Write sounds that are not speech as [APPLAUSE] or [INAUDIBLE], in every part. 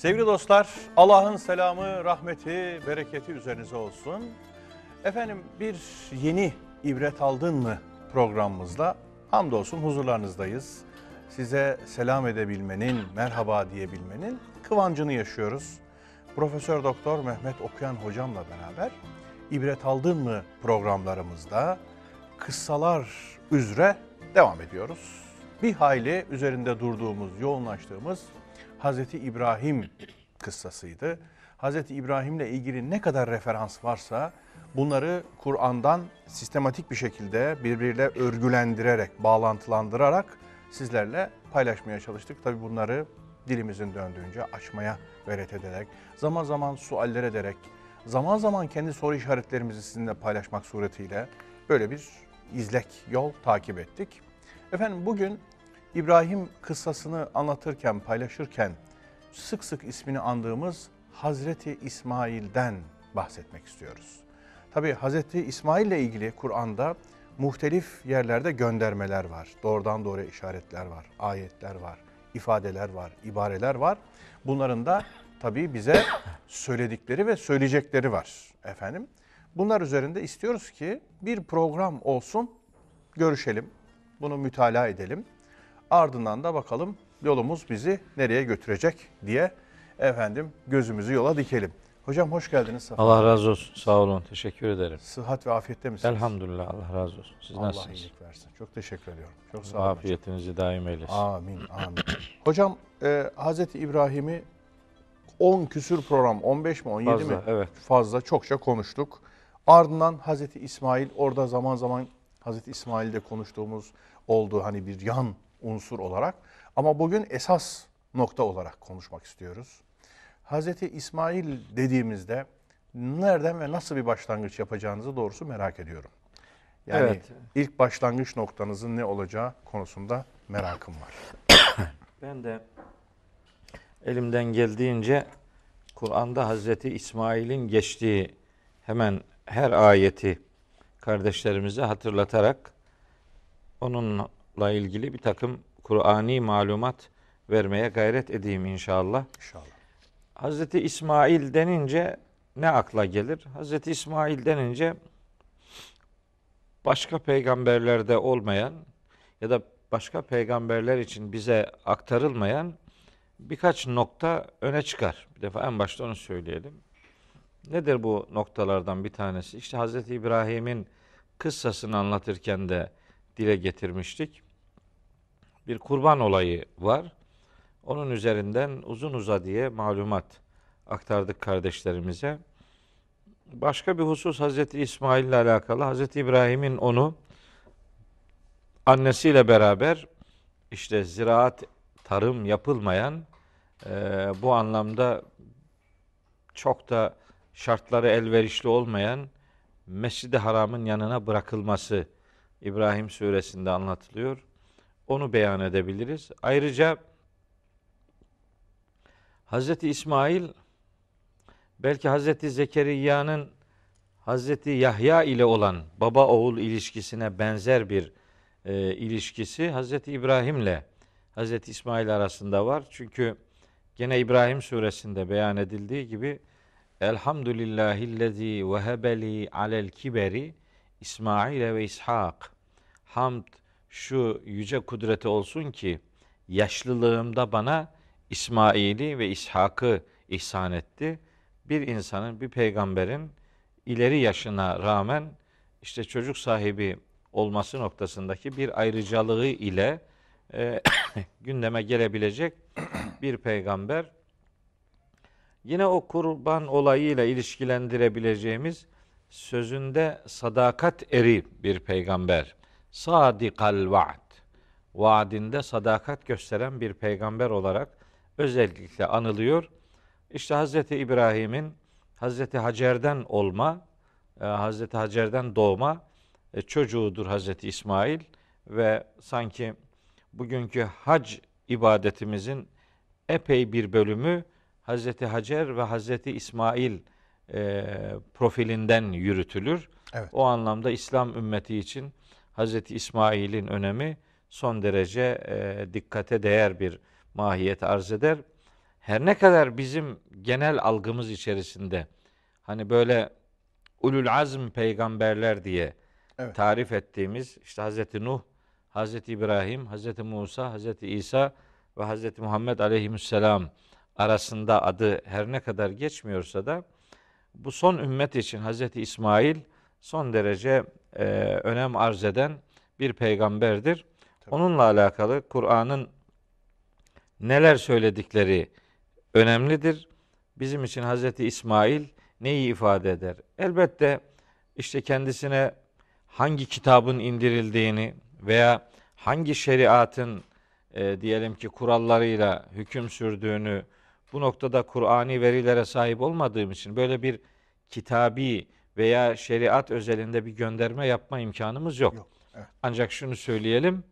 Sevgili dostlar, Allah'ın selamı, rahmeti, bereketi üzerinize olsun. Efendim bir yeni ibret aldın mı programımızla hamdolsun huzurlarınızdayız. Size selam edebilmenin, merhaba diyebilmenin kıvancını yaşıyoruz. Profesör Doktor Mehmet Okuyan hocamla beraber ibret aldın mı programlarımızda kıssalar üzere devam ediyoruz. Bir hayli üzerinde durduğumuz, yoğunlaştığımız Hazreti İbrahim kıssasıydı. Hazreti İbrahim'le ilgili ne kadar referans varsa bunları Kur'an'dan sistematik bir şekilde birbiriyle örgülendirerek, bağlantılandırarak sizlerle paylaşmaya çalıştık. Tabi bunları dilimizin döndüğünce açmaya gayret ederek, zaman zaman sualler ederek, zaman zaman kendi soru işaretlerimizi sizinle paylaşmak suretiyle böyle bir izlek yol takip ettik. Efendim bugün İbrahim kıssasını anlatırken, paylaşırken sık sık ismini andığımız Hazreti İsmail'den bahsetmek istiyoruz. Tabi Hazreti İsmail ile ilgili Kur'an'da muhtelif yerlerde göndermeler var. Doğrudan doğruya işaretler var, ayetler var, ifadeler var, ibareler var. Bunların da tabii bize söyledikleri ve söyleyecekleri var efendim. Bunlar üzerinde istiyoruz ki bir program olsun, görüşelim, bunu mütalaa edelim. Ardından da bakalım yolumuz bizi nereye götürecek diye efendim gözümüzü yola dikelim. Hocam hoş geldiniz. Safa. Allah razı olsun. Sağ olun. Teşekkür ederim. Sıhhat ve afiyette misiniz? Elhamdülillah. Allah razı olsun. Siz Allah nasılsınız? iyilik versin. Çok teşekkür ediyorum. Çok sağ olun. Afiyetinizi hocam. daim eylesin. Amin. Amin. [CLEARS THROAT] hocam e, Hazreti İbrahim'i 10 küsür program, 15 mi 17 Fazla, mi? Evet. Fazla çokça konuştuk. Ardından Hazreti İsmail orada zaman zaman Hazreti İsmail'de konuştuğumuz oldu hani bir yan unsur olarak. Ama bugün esas nokta olarak konuşmak istiyoruz. Hazreti İsmail dediğimizde nereden ve nasıl bir başlangıç yapacağınızı doğrusu merak ediyorum. Yani evet. ilk başlangıç noktanızın ne olacağı konusunda merakım var. [COUGHS] Ben de elimden geldiğince Kur'an'da Hazreti İsmail'in geçtiği hemen her ayeti kardeşlerimize hatırlatarak onunla ilgili bir takım Kur'ani malumat vermeye gayret edeyim inşallah. İnşallah. Hazreti İsmail denince ne akla gelir? Hazreti İsmail denince başka peygamberlerde olmayan ya da başka peygamberler için bize aktarılmayan birkaç nokta öne çıkar. Bir defa en başta onu söyleyelim. Nedir bu noktalardan bir tanesi? İşte Hazreti İbrahim'in kıssasını anlatırken de dile getirmiştik. Bir kurban olayı var. Onun üzerinden uzun uza diye malumat aktardık kardeşlerimize. Başka bir husus Hazreti İsmail ile alakalı. Hazreti İbrahim'in onu annesiyle beraber işte ziraat, tarım yapılmayan e, bu anlamda çok da şartları elverişli olmayan Mescid-i Haram'ın yanına bırakılması İbrahim suresinde anlatılıyor. Onu beyan edebiliriz. Ayrıca Hazreti İsmail belki Hazreti Zekeriya'nın Hazreti Yahya ile olan baba oğul ilişkisine benzer bir e, ilişkisi Hazreti İbrahim ile Hazreti İsmail arasında var. Çünkü gene İbrahim suresinde beyan edildiği gibi Elhamdülillahillezî vehebeli alel kiberi İsmail ve İshak. Hamd şu yüce kudreti olsun ki yaşlılığımda bana İsmail'i ve İshak'ı ihsan etti. Bir insanın, bir peygamberin ileri yaşına rağmen işte çocuk sahibi olması noktasındaki bir ayrıcalığı ile e, [COUGHS] gündeme gelebilecek [COUGHS] bir peygamber. Yine o kurban olayıyla ilişkilendirebileceğimiz sözünde sadakat eri bir peygamber. Sadikal vaad. Vaadinde sadakat gösteren bir peygamber olarak özellikle anılıyor. İşte Hazreti İbrahim'in Hazreti Hacer'den olma, e, Hazreti Hacer'den doğma e, çocuğudur Hazreti İsmail ve sanki bugünkü hac ibadetimizin epey bir bölümü Hazreti Hacer ve Hazreti İsmail e, profilinden yürütülür. Evet. O anlamda İslam ümmeti için Hazreti İsmail'in önemi son derece e, dikkate değer bir mahiyet arz eder. her ne kadar bizim genel algımız içerisinde hani böyle ulul azm peygamberler diye Evet. tarif ettiğimiz işte Hazreti Nuh, Hazreti İbrahim, Hazreti Musa, Hazreti İsa ve Hazreti Muhammed aleyhisselam arasında adı her ne kadar geçmiyorsa da bu son ümmet için Hazreti İsmail son derece e, önem arz eden bir peygamberdir. Tabii. Onunla alakalı Kur'an'ın neler söyledikleri önemlidir. Bizim için Hazreti İsmail neyi ifade eder? Elbette işte kendisine hangi kitabın indirildiğini veya hangi şeriatın e, diyelim ki kurallarıyla hüküm sürdüğünü bu noktada Kur'ani verilere sahip olmadığım için böyle bir kitabi veya şeriat özelinde bir gönderme yapma imkanımız yok. Yok, evet. Ancak şunu söyleyelim.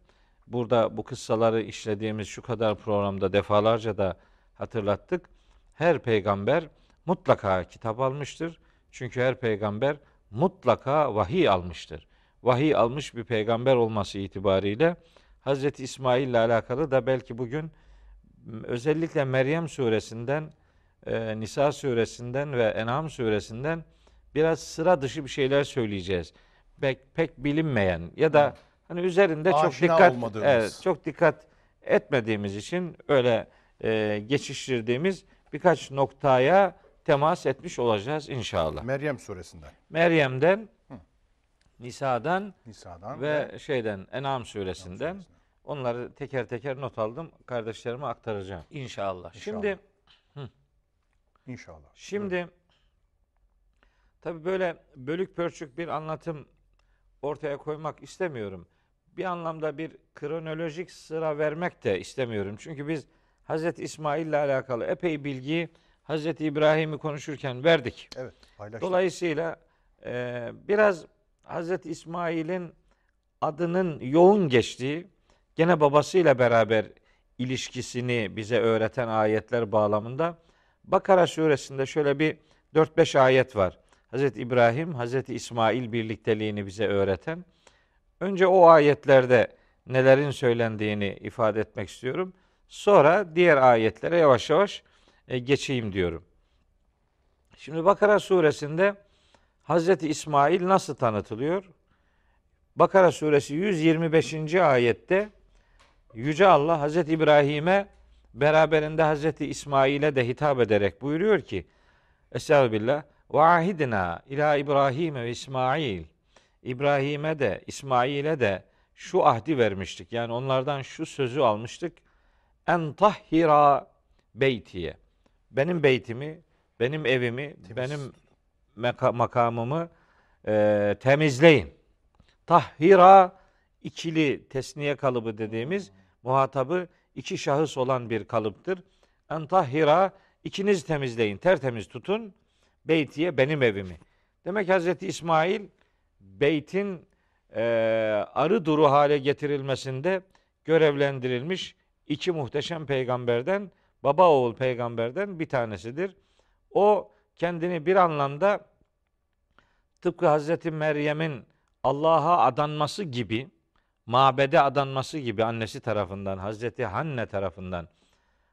Burada bu kıssaları işlediğimiz şu kadar programda defalarca da hatırlattık. Her peygamber mutlaka kitap almıştır. Çünkü her peygamber mutlaka vahiy almıştır. Vahiy almış bir peygamber olması itibariyle Hazreti İsmail ile alakalı da belki bugün özellikle Meryem suresinden, e, Nisa suresinden ve En'am suresinden biraz sıra dışı bir şeyler söyleyeceğiz. Pek, pek bilinmeyen ya da hani üzerinde çok Aşina dikkat olmadığımız. evet, çok dikkat etmediğimiz için öyle e, geçiştirdiğimiz birkaç noktaya temas etmiş olacağız inşallah. Meryem suresinden, Meryem'den, Nisa'dan Nisa'dan ve şeyden En'am suresinden suresinden. onları teker teker not aldım. Kardeşlerime aktaracağım inşallah. Şimdi İnşallah. Şimdi tabii böyle bölük pörçük bir anlatım ortaya koymak istemiyorum. Bir anlamda bir kronolojik sıra vermek de istemiyorum. Çünkü biz Hazreti İsmail ile alakalı epey bilgiyi Hazreti İbrahim'i konuşurken verdik. Evet, paylaştık. Dolayısıyla e, biraz Hazreti İsmail'in adının yoğun geçtiği, gene babasıyla beraber ilişkisini bize öğreten ayetler bağlamında Bakara suresinde şöyle bir 4-5 ayet var. Hazreti İbrahim, Hazreti İsmail birlikteliğini bize öğreten. Önce o ayetlerde nelerin söylendiğini ifade etmek istiyorum. Sonra diğer ayetlere yavaş yavaş e, geçeyim diyorum. Şimdi Bakara suresinde Hazreti İsmail nasıl tanıtılıyor? Bakara suresi 125. ayette Yüce Allah Hazreti İbrahim'e beraberinde Hazreti İsmail'e de hitap ederek buyuruyor ki Estağfirullah ve ahidina ila İbrahim ve İsmail İbrahim'e de İsmail'e de şu ahdi vermiştik. Yani onlardan şu sözü almıştık. En tahhira beytiye. Benim beytimi, benim evimi, benim meka- makamımı e, temizleyin. Tahhira ikili tesniye kalıbı dediğimiz muhatabı iki şahıs olan bir kalıptır. En tahhira ikiniz temizleyin, tertemiz tutun. Beytiye benim evimi. Demek Hazreti İsmail beytin e, arı duru hale getirilmesinde görevlendirilmiş iki muhteşem peygamberden, baba oğul peygamberden bir tanesidir. O kendini bir anlamda tıpkı Hazreti Meryem'in Allah'a adanması gibi, mabede adanması gibi annesi tarafından, Hazreti Hanne tarafından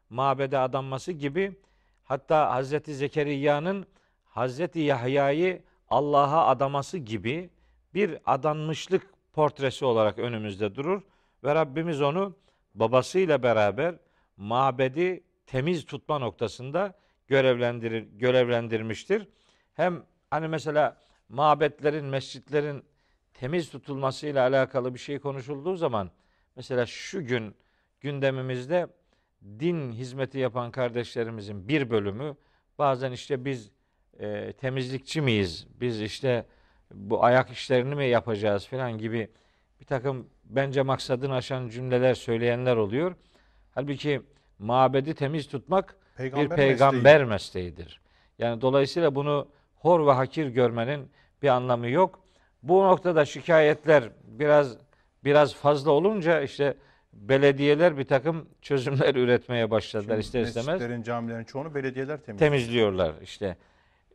mabede adanması gibi hatta Hazreti Zekeriya'nın Hazreti Yahya'yı Allah'a adaması gibi bir adanmışlık portresi olarak önümüzde durur ve Rabbimiz onu babasıyla beraber mabedi temiz tutma noktasında görevlendirir, görevlendirmiştir. Hem hani mesela mabetlerin, mescitlerin temiz tutulmasıyla alakalı bir şey konuşulduğu zaman mesela şu gün gündemimizde din hizmeti yapan kardeşlerimizin bir bölümü bazen işte biz e, temizlikçi miyiz? Biz işte bu ayak işlerini mi yapacağız falan gibi bir takım bence maksadını aşan cümleler söyleyenler oluyor. Halbuki mabedi temiz tutmak Peygamber bir peygamber mesleğidir. Yani dolayısıyla bunu hor ve hakir görmenin bir anlamı yok. Bu noktada şikayetler biraz biraz fazla olunca işte belediyeler bir takım çözümler [LAUGHS] üretmeye başladılar ister istemez Mescitlerin, camilerin çoğunu belediyeler temizliyor. temizliyorlar işte.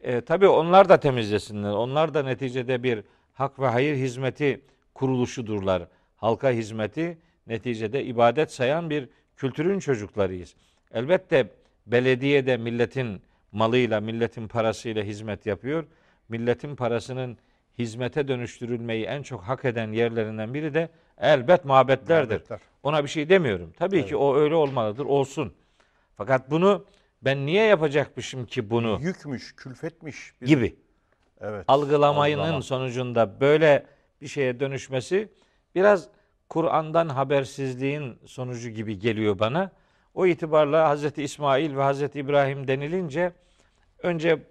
E, tabii onlar da temizlesinler. Onlar da neticede bir hak ve hayır hizmeti kuruluşudurlar. Halka hizmeti neticede ibadet sayan bir kültürün çocuklarıyız. Elbette belediye de milletin malıyla, milletin parasıyla hizmet yapıyor. Milletin parasının hizmete dönüştürülmeyi en çok hak eden yerlerinden biri de elbet mabetlerdir. Mabetler. Ona bir şey demiyorum. Tabii ki o öyle olmalıdır, olsun. Fakat bunu ben niye yapacakmışım ki bunu Yükmüş, külfetmiş. Bir, gibi Evet. algılamayının Algılama. sonucunda böyle bir şeye dönüşmesi biraz Kur'an'dan habersizliğin sonucu gibi geliyor bana. O itibarla Hz. İsmail ve Hz. İbrahim denilince önce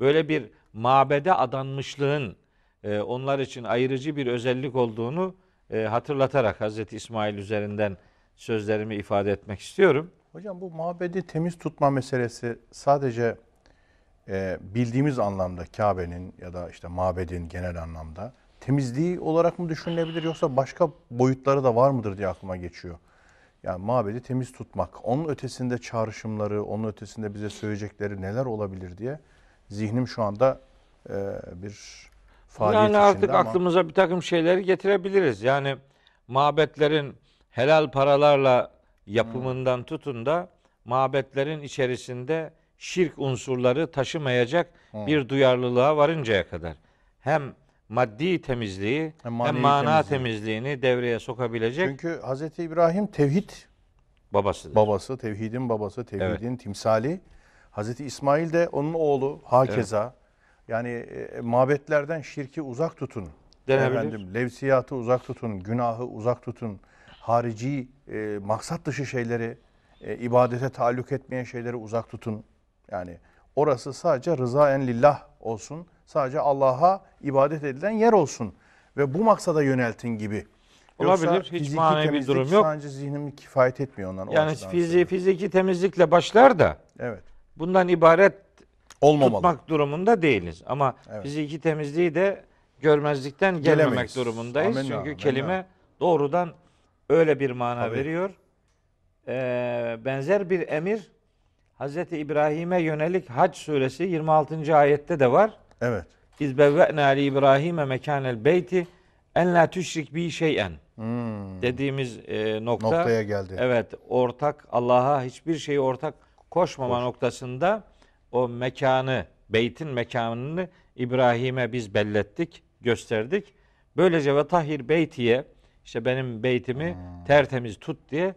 böyle bir mabede adanmışlığın e, onlar için ayrıcı bir özellik olduğunu e, hatırlatarak Hz. İsmail üzerinden sözlerimi ifade etmek istiyorum. Hocam bu mabedi temiz tutma meselesi sadece e, bildiğimiz anlamda Kabe'nin ya da işte mabedin genel anlamda temizliği olarak mı düşünülebilir yoksa başka boyutları da var mıdır diye aklıma geçiyor. Yani mabedi temiz tutmak, onun ötesinde çağrışımları, onun ötesinde bize söyleyecekleri neler olabilir diye zihnim şu anda e, bir faaliyet yani artık içinde ama aklımıza bir takım şeyleri getirebiliriz. Yani mabetlerin helal paralarla yapımından Hmm. tutun da mabetlerin içerisinde şirk unsurları taşımayacak Hmm. bir duyarlılığa varıncaya kadar hem maddi temizliği Hem hem, mana temizliği. temizliğini devreye sokabilecek çünkü Hz. İbrahim tevhid babasıdır. babası, tevhidin babası, tevhidin timsali. Hazreti İsmail de onun oğlu hakeza. Yani e, mabetlerden şirki uzak tutun. Denebilir. Efendim, levsiyatı uzak tutun, günahı uzak tutun. Harici, e, maksat dışı şeyleri, e, ibadete taalluk etmeyen şeyleri uzak tutun. Yani orası sadece rıza en lillah olsun. Sadece Allah'a ibadet edilen yer olsun. Ve bu maksada yöneltin gibi. Yoksa Olabilir, hiç manevi bir durum yok. Sadece zihnimi kifayet etmiyor ondan. yani fizi, fiziki temizlikle başlar da Evet. bundan ibaret Olmamalı. tutmak durumunda değiliz. Ama Evet. fiziki temizliği de görmezlikten gelmemek Gelemeyiz. durumundayız. Amenna, Çünkü amenna. kelime doğrudan öyle bir mana Tabii. veriyor. Ee, benzer bir emir Hz. İbrahim'e yönelik Hac suresi 26. ayette de var. Evet. İzbevve'na li İbrahim'e mekanel beyti en la tüşrik bi şeyen Hmm. dediğimiz e, nokta. Noktaya geldi. Evet, ortak Allah'a hiçbir şeyi ortak koşmama noktasında o mekanı, beytin mekanını İbrahim'e biz bellettik, gösterdik. Böylece ve tahir beytiye işte benim beytimi tertemiz tut diye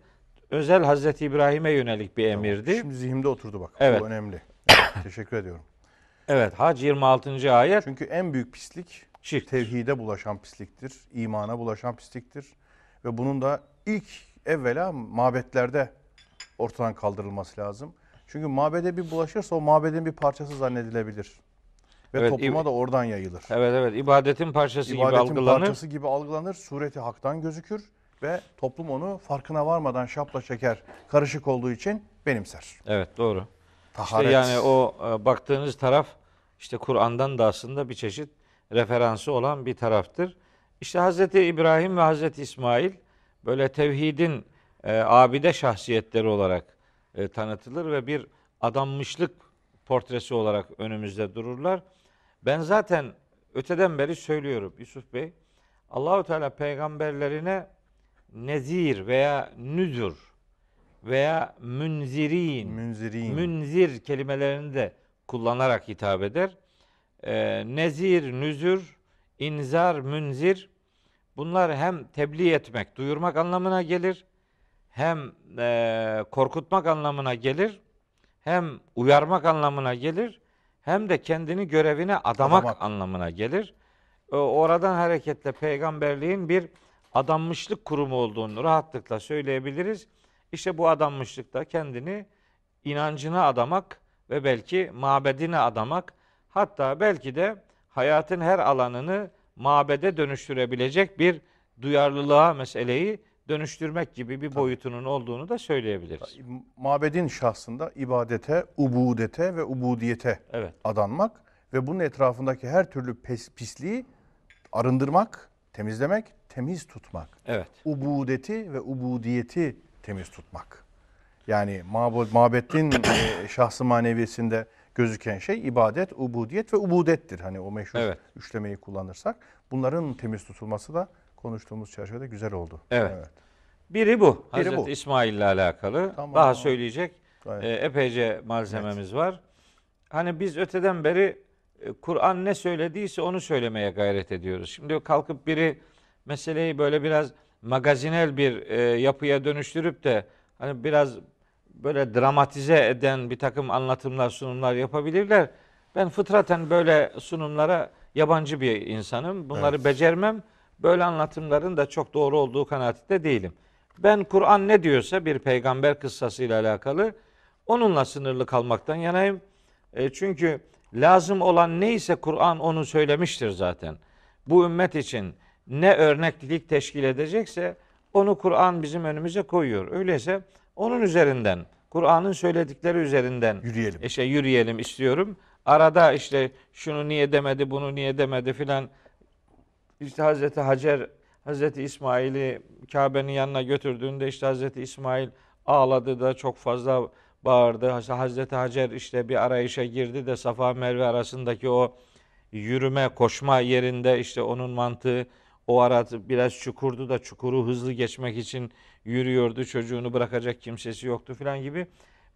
özel Hazreti İbrahim'e yönelik bir emirdi. Şimdi zihnimde oturdu bak. Evet. Bu önemli. Evet, [COUGHS] teşekkür ediyorum. Evet, Hac 26. ayet Çünkü en büyük pislik şirk. tevhide bulaşan pisliktir. imana bulaşan pisliktir. Ve bunun da ilk evvela mabetlerde ortadan kaldırılması lazım. Çünkü mabede bir bulaşırsa o mabedin bir parçası zannedilebilir. Ve Evet, topluma da oradan yayılır. Evet evet ibadetin parçası gibi İbadetin algılanır. parçası gibi algılanır, sureti haktan gözükür ve toplum onu farkına varmadan şapla şeker karışık olduğu için benimser. Evet doğru. İşte Taharet. yani o e, baktığınız taraf işte Kur'an'dan da aslında bir çeşit referansı olan bir taraftır. İşte Hazreti İbrahim ve Hazreti İsmail böyle tevhidin e, abide şahsiyetleri olarak e, tanıtılır ve bir adanmışlık portresi olarak önümüzde dururlar. Ben zaten öteden beri söylüyorum Yusuf Bey. Allahu Teala peygamberlerine nezir veya nüzur veya münzirin Münzirin. münzir kelimelerini de kullanarak hitap eder. Ee, nezir, nüzür, inzar, münzir bunlar hem tebliğ etmek, duyurmak anlamına gelir. Hem e, korkutmak anlamına gelir. Hem uyarmak anlamına gelir. Hem de kendini görevine adamak, Adamak. anlamına gelir. E, oradan hareketle peygamberliğin bir adanmışlık kurumu olduğunu rahatlıkla söyleyebiliriz. İşte bu adanmışlıkta kendini inancına adamak ve belki mabedine adamak hatta belki de hayatın her alanını mabede dönüştürebilecek bir duyarlılığa meseleyi dönüştürmek gibi bir boyutunun olduğunu da söyleyebiliriz. Mabedin şahsında ibadete, ubudete ve ubudiyete Evet. adanmak ve bunun etrafındaki her türlü pes- pisliği arındırmak, temizlemek, temiz tutmak. Evet. Ubudeti ve ubudiyeti temiz tutmak. Yani mabud, mabetin e, [COUGHS] şahsı maneviyesinde gözüken şey ibadet, ubudiyet ve ubudettir. Hani o meşhur Evet. üçlemeyi kullanırsak. Bunların temiz tutulması da konuştuğumuz çerçevede güzel oldu. Evet. Biri bu. Biri Hazreti bu. İsmail ile alakalı. Tamam. Daha söyleyecek Gayet. E, epeyce malzememiz var. Hani biz öteden beri e, Kur'an ne söylediyse onu söylemeye gayret ediyoruz. Şimdi kalkıp biri meseleyi böyle biraz magazinel bir e, yapıya dönüştürüp de hani biraz böyle dramatize eden bir takım anlatımlar, sunumlar yapabilirler. Ben fıtraten böyle sunumlara yabancı bir insanım. Bunları Evet. becermem. Böyle anlatımların da çok doğru olduğu kanaatinde değilim. Ben Kur'an ne diyorsa bir peygamber kıssasıyla alakalı onunla sınırlı kalmaktan yanayım. E, çünkü lazım olan neyse Kur'an onu söylemiştir zaten. Bu ümmet için ne örneklik teşkil edecekse onu Kur'an bizim önümüze koyuyor. Öyleyse onun üzerinden, Kur'an'ın söyledikleri üzerinden Yürüyelim. işte yürüyelim istiyorum. Arada işte şunu niye demedi, bunu niye demedi filan. İşte Hazreti Hacer, Hazreti İsmail'i Kabe'nin yanına götürdüğünde işte Hazreti İsmail ağladı da çok fazla bağırdı. Hazreti Hacer işte bir arayışa girdi de Safa Merve arasındaki o yürüme, koşma yerinde işte onun mantığı o arada biraz çukurdu da çukuru hızlı geçmek için yürüyordu. Çocuğunu bırakacak kimsesi yoktu filan gibi.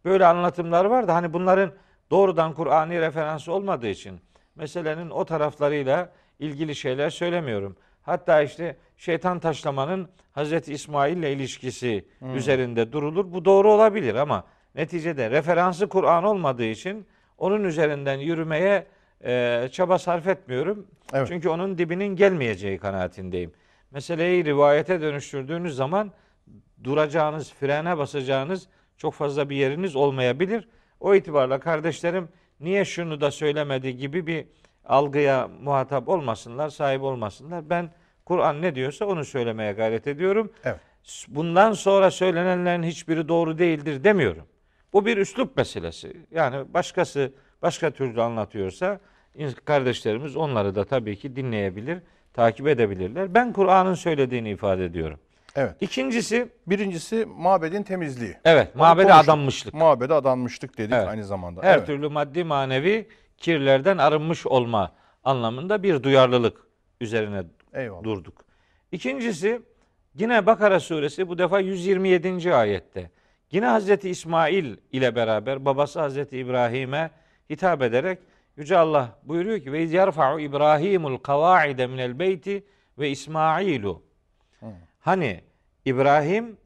Böyle anlatımlar var da hani bunların doğrudan Kur'ani referansı olmadığı için meselenin o taraflarıyla ilgili şeyler söylemiyorum. Hatta işte şeytan taşlamanın Hazreti İsmail ile ilişkisi üzerinde durulur. Bu doğru olabilir ama neticede referansı Kur'an olmadığı için onun üzerinden yürümeye e, çaba sarf etmiyorum. Evet. Çünkü onun dibinin gelmeyeceği kanaatindeyim. Meseleyi rivayete dönüştürdüğünüz zaman duracağınız, frene basacağınız çok fazla bir yeriniz olmayabilir. O itibarla kardeşlerim niye şunu da söylemedi gibi bir algıya muhatap olmasınlar, sahip olmasınlar. Ben Kur'an ne diyorsa onu söylemeye gayret ediyorum. Evet. Bundan sonra söylenenlerin hiçbiri doğru değildir demiyorum. Bu bir üslup meselesi. Yani başkası başka türlü anlatıyorsa kardeşlerimiz onları da tabii ki dinleyebilir, takip edebilirler. Ben Kur'an'ın söylediğini ifade ediyorum. Evet. İkincisi, Birincisi mabedin temizliği. evet, mabede adanmışlık. Mabede adanmışlık dedik Evet. aynı zamanda. Her evet. türlü maddi manevi kirlerden arınmış olma anlamında bir duyarlılık üzerine Eyvallah. durduk. İkincisi yine Bakara suresi bu defa 127. ayette. Yine Hazreti İsmail ile beraber babası Hazreti İbrahim'e hitap ederek Yüce Allah buyuruyor ki ve yerfa'u İbrahimul kavaide minel beyti ve İsmailu. Hani İbrahim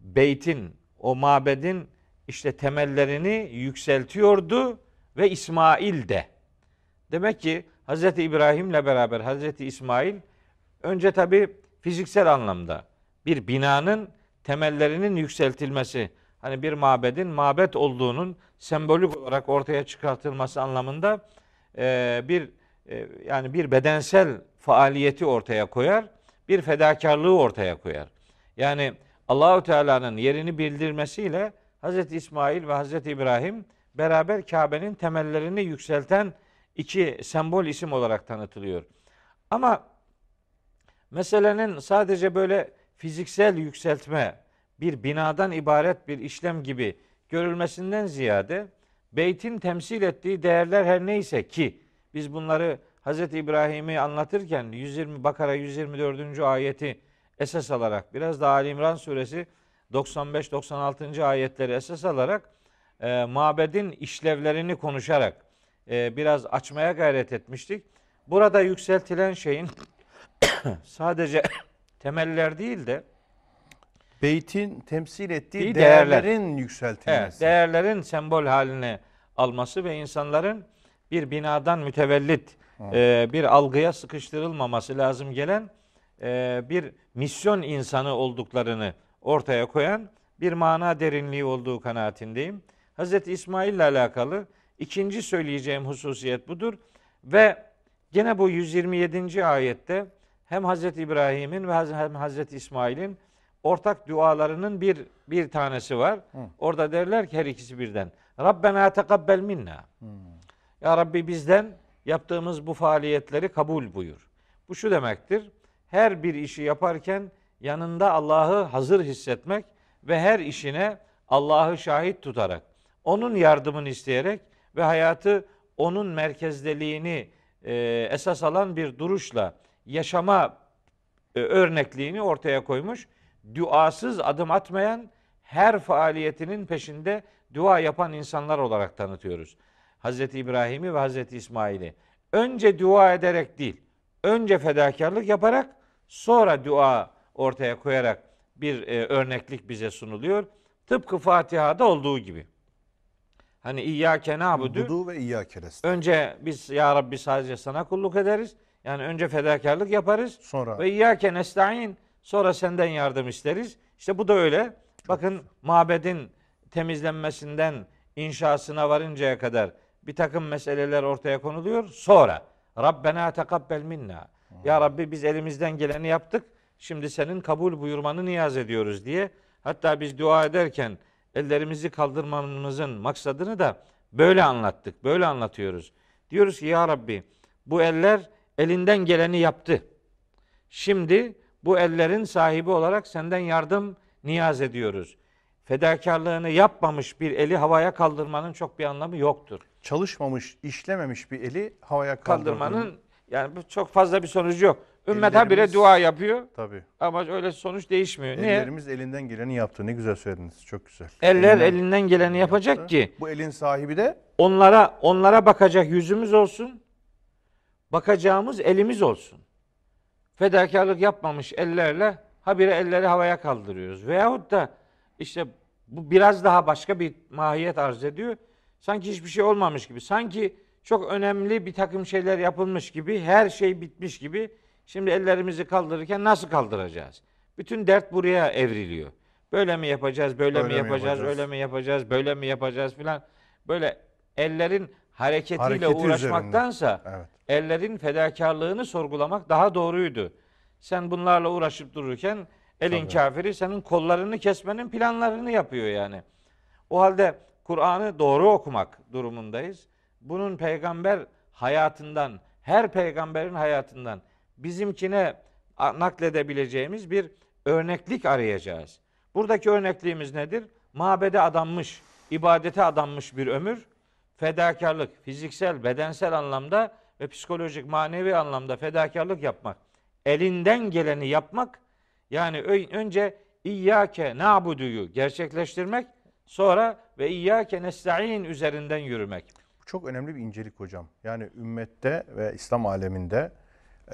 beytin o mabedin işte temellerini yükseltiyordu ve İsmail de. Demek ki Hazreti İbrahim'le beraber Hazreti İsmail önce tabi fiziksel anlamda bir binanın temellerinin yükseltilmesi, hani bir mabedin mabet olduğunun sembolik olarak ortaya çıkartılması anlamında e, bir e, yani bir bedensel faaliyeti ortaya koyar, bir fedakarlığı ortaya koyar. Yani Allahu Teala'nın yerini bildirmesiyle Hazreti İsmail ve Hazreti İbrahim beraber Kabe'nin temellerini yükselten iki sembol isim olarak tanıtılıyor. Ama meselenin sadece böyle fiziksel yükseltme, bir binadan ibaret bir işlem gibi görülmesinden ziyade beytin temsil ettiği değerler her neyse ki biz bunları Hz. İbrahim'i anlatırken 120 Bakara 124. ayeti esas alarak biraz da Ali İmran suresi 95-96. ayetleri esas alarak e, mabedin işlevlerini konuşarak e, biraz açmaya gayret etmiştik. Burada yükseltilen şeyin [COUGHS] sadece [COUGHS] temeller değil de Beytin temsil ettiği değerler. değerlerin evet, yükseltilmesi. değerlerin sembol haline alması ve insanların bir binadan mütevellit e, bir algıya sıkıştırılmaması lazım gelen e, bir misyon insanı olduklarını ortaya koyan bir mana derinliği olduğu kanaatindeyim. Hz. İsmail ile alakalı ikinci söyleyeceğim hususiyet budur ve gene bu 127. ayette hem Hz. İbrahim'in ve hem Hz. İsmail'in ortak dualarının bir bir tanesi var. Orada derler ki her ikisi birden. Rabbena tekabbel minna. Ya Rabbi bizden yaptığımız bu faaliyetleri kabul buyur. Bu şu demektir. Her bir işi yaparken yanında Allah'ı hazır hissetmek ve her işine Allah'ı şahit tutarak, onun yardımını isteyerek ve hayatı onun merkezdeliğini e, esas alan bir duruşla yaşama e, örnekliğini ortaya koymuş. Duasız adım atmayan her faaliyetinin peşinde dua yapan insanlar olarak tanıtıyoruz. Hazreti İbrahim'i ve Hazreti İsmail'i. Önce dua ederek değil, önce fedakarlık yaparak sonra dua ortaya koyarak bir e, örneklik bize sunuluyor. Tıpkı Fatiha'da olduğu gibi. Hani İyyâke na'budu. Budu ve İyyâke nestaîn. Önce biz ya Rabbi sadece sana kulluk ederiz. Yani önce fedakarlık yaparız. Sonra Ve İyyâke nestaîn. Sonra senden yardım isteriz. İşte bu da öyle. Bakın mabedin temizlenmesinden inşasına varıncaya kadar bir takım meseleler ortaya konuluyor. Sonra Rabbena tekabbel minna. Ya Rabbi biz elimizden geleni yaptık. Şimdi senin kabul buyurmanı niyaz ediyoruz diye. Hatta biz dua ederken ellerimizi kaldırmamızın maksadını da böyle anlattık. Böyle anlatıyoruz. Diyoruz ki ya Rabbi bu eller elinden geleni yaptı. Şimdi bu ellerin sahibi olarak senden yardım niyaz ediyoruz. Fedakarlığını yapmamış bir eli havaya kaldırmanın çok bir anlamı yoktur. çalışmamış, işlememiş bir eli havaya Kaldırmanın yani çok fazla bir sonucu yok. Ümmet habire dua yapıyor tabii. ama öyle sonuç değişmiyor. Niye? Ellerimiz elinden geleni yaptı. Ne güzel söylediniz. Çok güzel. Eller Elinden elinden geleni yapacak yaptı. ki Bu elin sahibi de onlara onlara bakacak yüzümüz olsun. Bakacağımız elimiz olsun. Fedakarlık yapmamış ellerle habire elleri havaya kaldırıyoruz. Veyahut da işte bu biraz daha başka bir mahiyet arz ediyor. Sanki hiçbir şey olmamış gibi. Sanki çok önemli bir takım şeyler yapılmış gibi. Her şey bitmiş gibi. Şimdi ellerimizi kaldırırken nasıl kaldıracağız? Bütün dert buraya evriliyor. Böyle mi yapacağız, böyle, Böyle mi mi yapacağız, yapacağız? öyle mi yapacağız, böyle mi yapacağız filan. Böyle ellerin hareketiyle Hareketi uğraşmaktansa evet. ellerin fedakarlığını sorgulamak daha doğruydu. Sen bunlarla uğraşıp dururken elin Tabii. kafiri senin kollarını kesmenin planlarını yapıyor yani. O halde Kur'an'ı doğru okumak durumundayız. Bunun peygamber hayatından, her peygamberin hayatından bizimkine nakledebileceğimiz bir örneklik arayacağız. Buradaki örnekliğimiz nedir? Mabede adanmış, ibadete adanmış bir ömür, fedakarlık, fiziksel, bedensel anlamda ve psikolojik, manevi anlamda fedakarlık yapmak, elinden geleni yapmak, yani önce İyyâke na'buduyu gerçekleştirmek, sonra ve İyyâke nesta'in üzerinden yürümek. Çok önemli bir incelik hocam. Yani ümmette ve İslam aleminde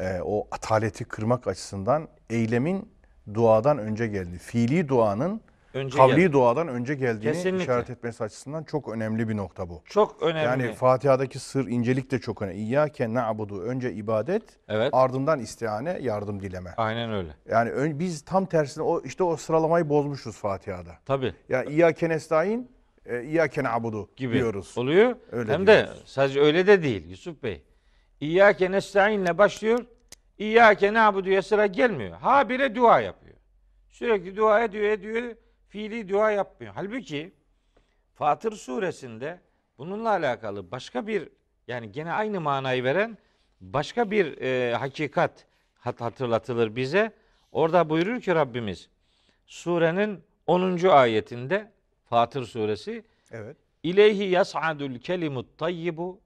e, o ataleti kırmak açısından eylemin duadan önce geldiği, fiili duanın Önce kavli gel- duadan önce geldiğini Kesinlikle. işaret etmesi açısından çok önemli bir nokta bu. Çok önemli. Yani Fatiha'daki sır, incelik de çok önemli. İyyâke na'budu önce ibadet, evet. ardından istihane, yardım dileme. Aynen öyle. Yani ön, biz tam tersine o işte o sıralamayı bozmuşuz Fatiha'da. Tabii. Ya İyyâke nestaîn, e, İyyâke na'budu gibi diyoruz. oluyor. Öyle Hem de diyoruz. sadece öyle de değil Yusuf Bey. İyyâke nestaînle başlıyor. İyyâke na'buduya sıra gelmiyor. Habire dua yapıyor. Sürekli dua ediyor, ediyor. Fiili dua yapmıyor. Halbuki Fatır suresinde bununla alakalı başka bir yani gene aynı manayı veren başka bir e, hakikat hat- hatırlatılır bize. Orada buyurur ki Rabbimiz surenin 10. ayetinde Fatır suresi Evet. İleyhi yas'adul kelimut tayyibu.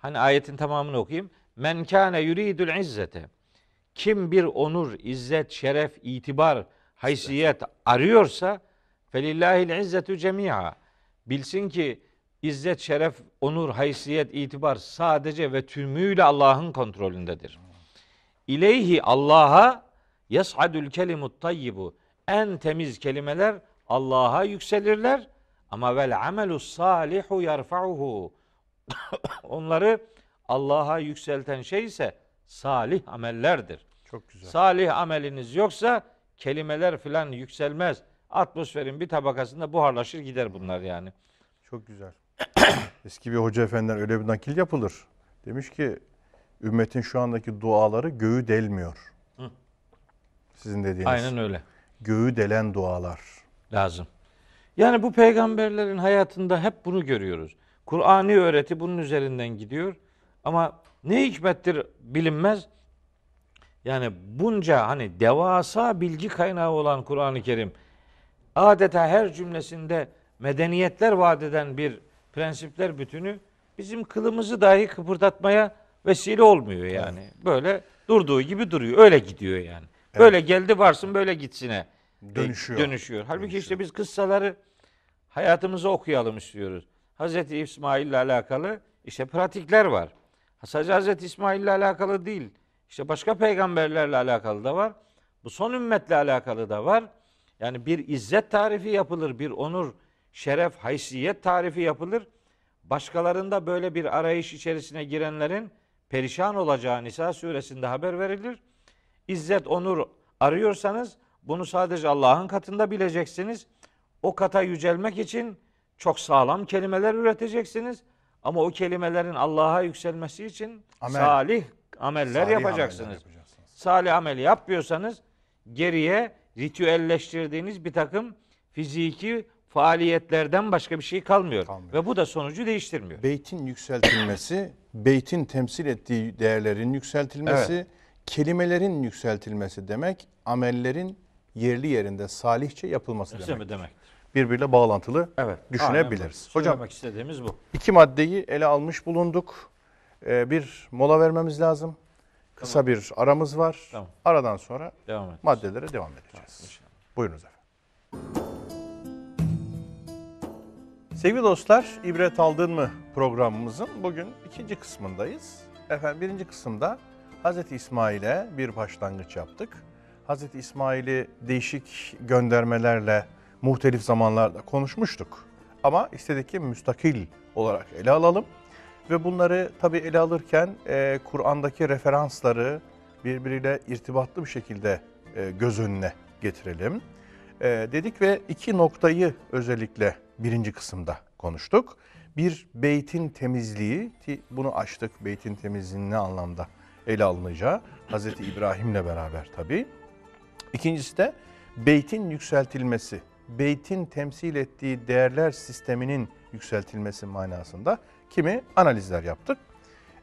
Hani ayetin tamamını okuyayım. Men kâne yuridul izzete. Kim bir onur, izzet, şeref, itibar, haysiyet arıyorsa felillahil izzetu cemi'a. Bilsin ki izzet, şeref, onur, haysiyet, itibar sadece ve tümüyle Allah'ın kontrolündedir. İleyhi Allah'a yas'adul kelimut tayyibu. En temiz kelimeler Allah'a yükselirler ama vel amelu salihu yarfa'uhu. [COUGHS] Onları Allah'a yükselten şey ise salih amellerdir. Çok güzel. Salih ameliniz yoksa kelimeler filan yükselmez. Atmosferin bir tabakasında buharlaşır gider bunlar yani. Çok güzel. [COUGHS] Eski bir hoca efendiden öyle bir nakil yapılır. Demiş ki ümmetin şu andaki duaları göğü delmiyor. Hı. Sizin dediğiniz. Aynen öyle. Göğü delen dualar. lazım. Yani bu peygamberlerin hayatında hep bunu görüyoruz. Kur'ani öğreti bunun üzerinden gidiyor. Ama ne hikmettir bilinmez. Yani bunca hani devasa bilgi kaynağı olan Kur'an-ı Kerim adeta her cümlesinde medeniyetler vaat eden bir prensipler bütünü bizim kılımızı dahi kıpırdatmaya vesile olmuyor yani. Böyle durduğu gibi duruyor. Öyle gidiyor yani. Böyle geldi varsın böyle gitsine. Dönüşüyor. dönüşüyor. Halbuki Dönüşüyor. işte biz kıssaları hayatımıza okuyalım istiyoruz. Hazreti İsmail ile alakalı işte pratikler var. Sadece Hazreti İsmail ile alakalı değil. İşte başka peygamberlerle alakalı da var. Bu son ümmetle alakalı da var. Yani bir izzet tarifi yapılır, bir onur, şeref, haysiyet tarifi yapılır. Başkalarında böyle bir arayış içerisine girenlerin perişan olacağı Nisa suresinde haber verilir. İzzet, onur arıyorsanız bunu sadece Allah'ın katında bileceksiniz. O kata yücelmek için çok sağlam kelimeler üreteceksiniz. Ama o kelimelerin Allah'a yükselmesi için Amel. salih ameller Salih yapacaksınız. ameller yapacaksınız. Salih amel yapmıyorsanız geriye ritüelleştirdiğiniz bir takım fiziki faaliyetlerden başka bir şey kalmıyor. Kalmıyor. Ve bu da sonucu değiştirmiyor. Beytin yükseltilmesi, beytin temsil ettiği değerlerin yükseltilmesi, kelimelerin yükseltilmesi demek, amellerin yerli yerinde salihçe yapılması demek. demek? Birbiriyle bağlantılı Evet. düşünebiliriz. Aynen. Hocam Söylemek istediğimiz bu. iki maddeyi ele almış bulunduk. Ee, bir mola vermemiz lazım. Kısa bir aramız var. Tamam. Aradan sonra Devam maddelere devam edeceğiz. İnşallah. Buyurunuz efendim. Sevgili dostlar, İbret Aldın mı programımızın bugün ikinci kısmındayız. Efendim birinci kısımda Hz. İsmail'e bir başlangıç yaptık. Hz. İsmail'i değişik göndermelerle muhtelif zamanlarda konuşmuştuk. Ama istedik ki müstakil olarak ele alalım. Ve bunları tabii ele alırken e, Kur'an'daki referansları birbiriyle irtibatlı bir şekilde e, göz önüne getirelim. E, dedik ve iki noktayı özellikle birinci kısımda konuştuk. Bir beytin temizliği ki bunu açtık beytin temizliğinin ne anlamda ele alınacağı Hazreti İbrahim'le beraber tabii. İkincisi de beytin yükseltilmesi, beytin temsil ettiği değerler sisteminin yükseltilmesi manasında kimi analizler yaptık.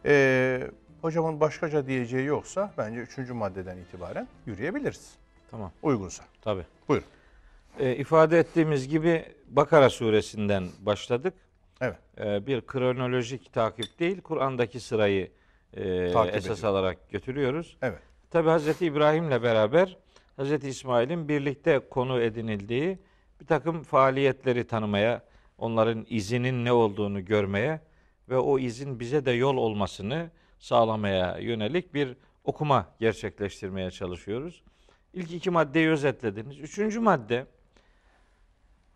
Ee, hocamın başkaca diyeceği yoksa bence üçüncü maddeden itibaren yürüyebiliriz. Tamam. Uygunsa. Tabii. Buyurun. Ee, ifade ettiğimiz gibi Bakara suresinden başladık. Evet. Ee, bir kronolojik takip değil, Kur'an'daki sırayı e, Takip esas ediyor. alarak götürüyoruz. Evet. Tabi Hazreti İbrahim'le beraber Hazreti İsmail'in birlikte konu edinildiği bir takım faaliyetleri tanımaya, onların izinin ne olduğunu görmeye ve o izin bize de yol olmasını sağlamaya yönelik bir okuma gerçekleştirmeye çalışıyoruz. İlk iki maddeyi özetlediniz. Üçüncü madde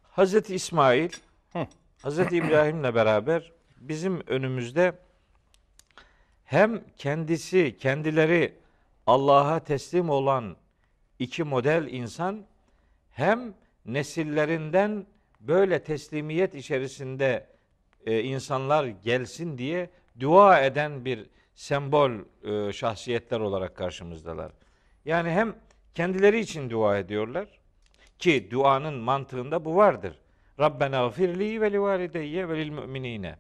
Hazreti İsmail Hı. Hazreti İbrahim'le beraber bizim önümüzde hem kendisi, kendileri Allah'a teslim olan iki model insan hem nesillerinden böyle teslimiyet içerisinde e, insanlar gelsin diye dua eden bir sembol e, şahsiyetler olarak karşımızdalar. Yani hem kendileri için dua ediyorlar ki duanın mantığında bu vardır. Rabbena gfirli ve li valideyye ve lil müminine.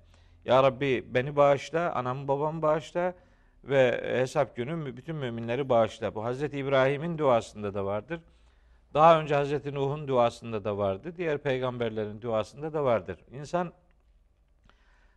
Ya Rabbi beni bağışla, anamı babamı bağışla ve hesap günü bütün müminleri bağışla. Bu Hazreti İbrahim'in duasında da vardır. Daha önce Hazreti Nuh'un duasında da vardı. Diğer peygamberlerin duasında da vardır. İnsan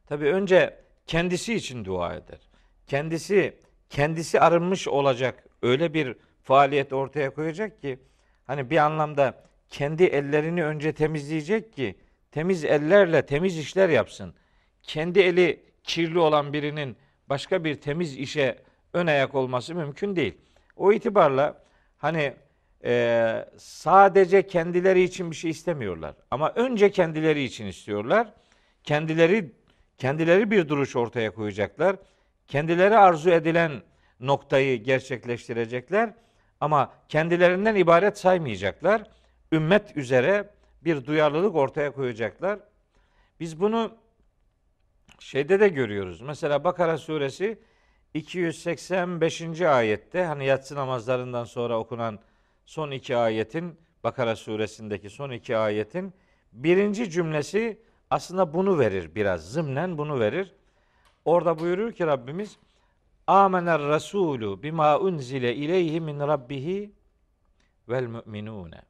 tabi önce kendisi için dua eder. Kendisi kendisi arınmış olacak öyle bir faaliyet ortaya koyacak ki hani bir anlamda kendi ellerini önce temizleyecek ki temiz ellerle temiz işler yapsın. Kendi eli kirli olan birinin başka bir temiz işe ön ayak olması mümkün değil. O itibarla hani e, sadece kendileri için bir şey istemiyorlar. Ama önce kendileri için istiyorlar. Kendileri kendileri bir duruş ortaya koyacaklar. Kendileri arzu edilen noktayı gerçekleştirecekler. Ama kendilerinden ibaret saymayacaklar. Ümmet üzere bir duyarlılık ortaya koyacaklar. Biz bunu şeyde de görüyoruz. Mesela Bakara suresi 285. ayette hani yatsı namazlarından sonra okunan son iki ayetin Bakara suresindeki son iki ayetin birinci cümlesi aslında bunu verir biraz zımnen bunu verir. Orada buyurur ki Rabbimiz Amener Resulü bima unzile ileyhi min rabbihi vel müminune.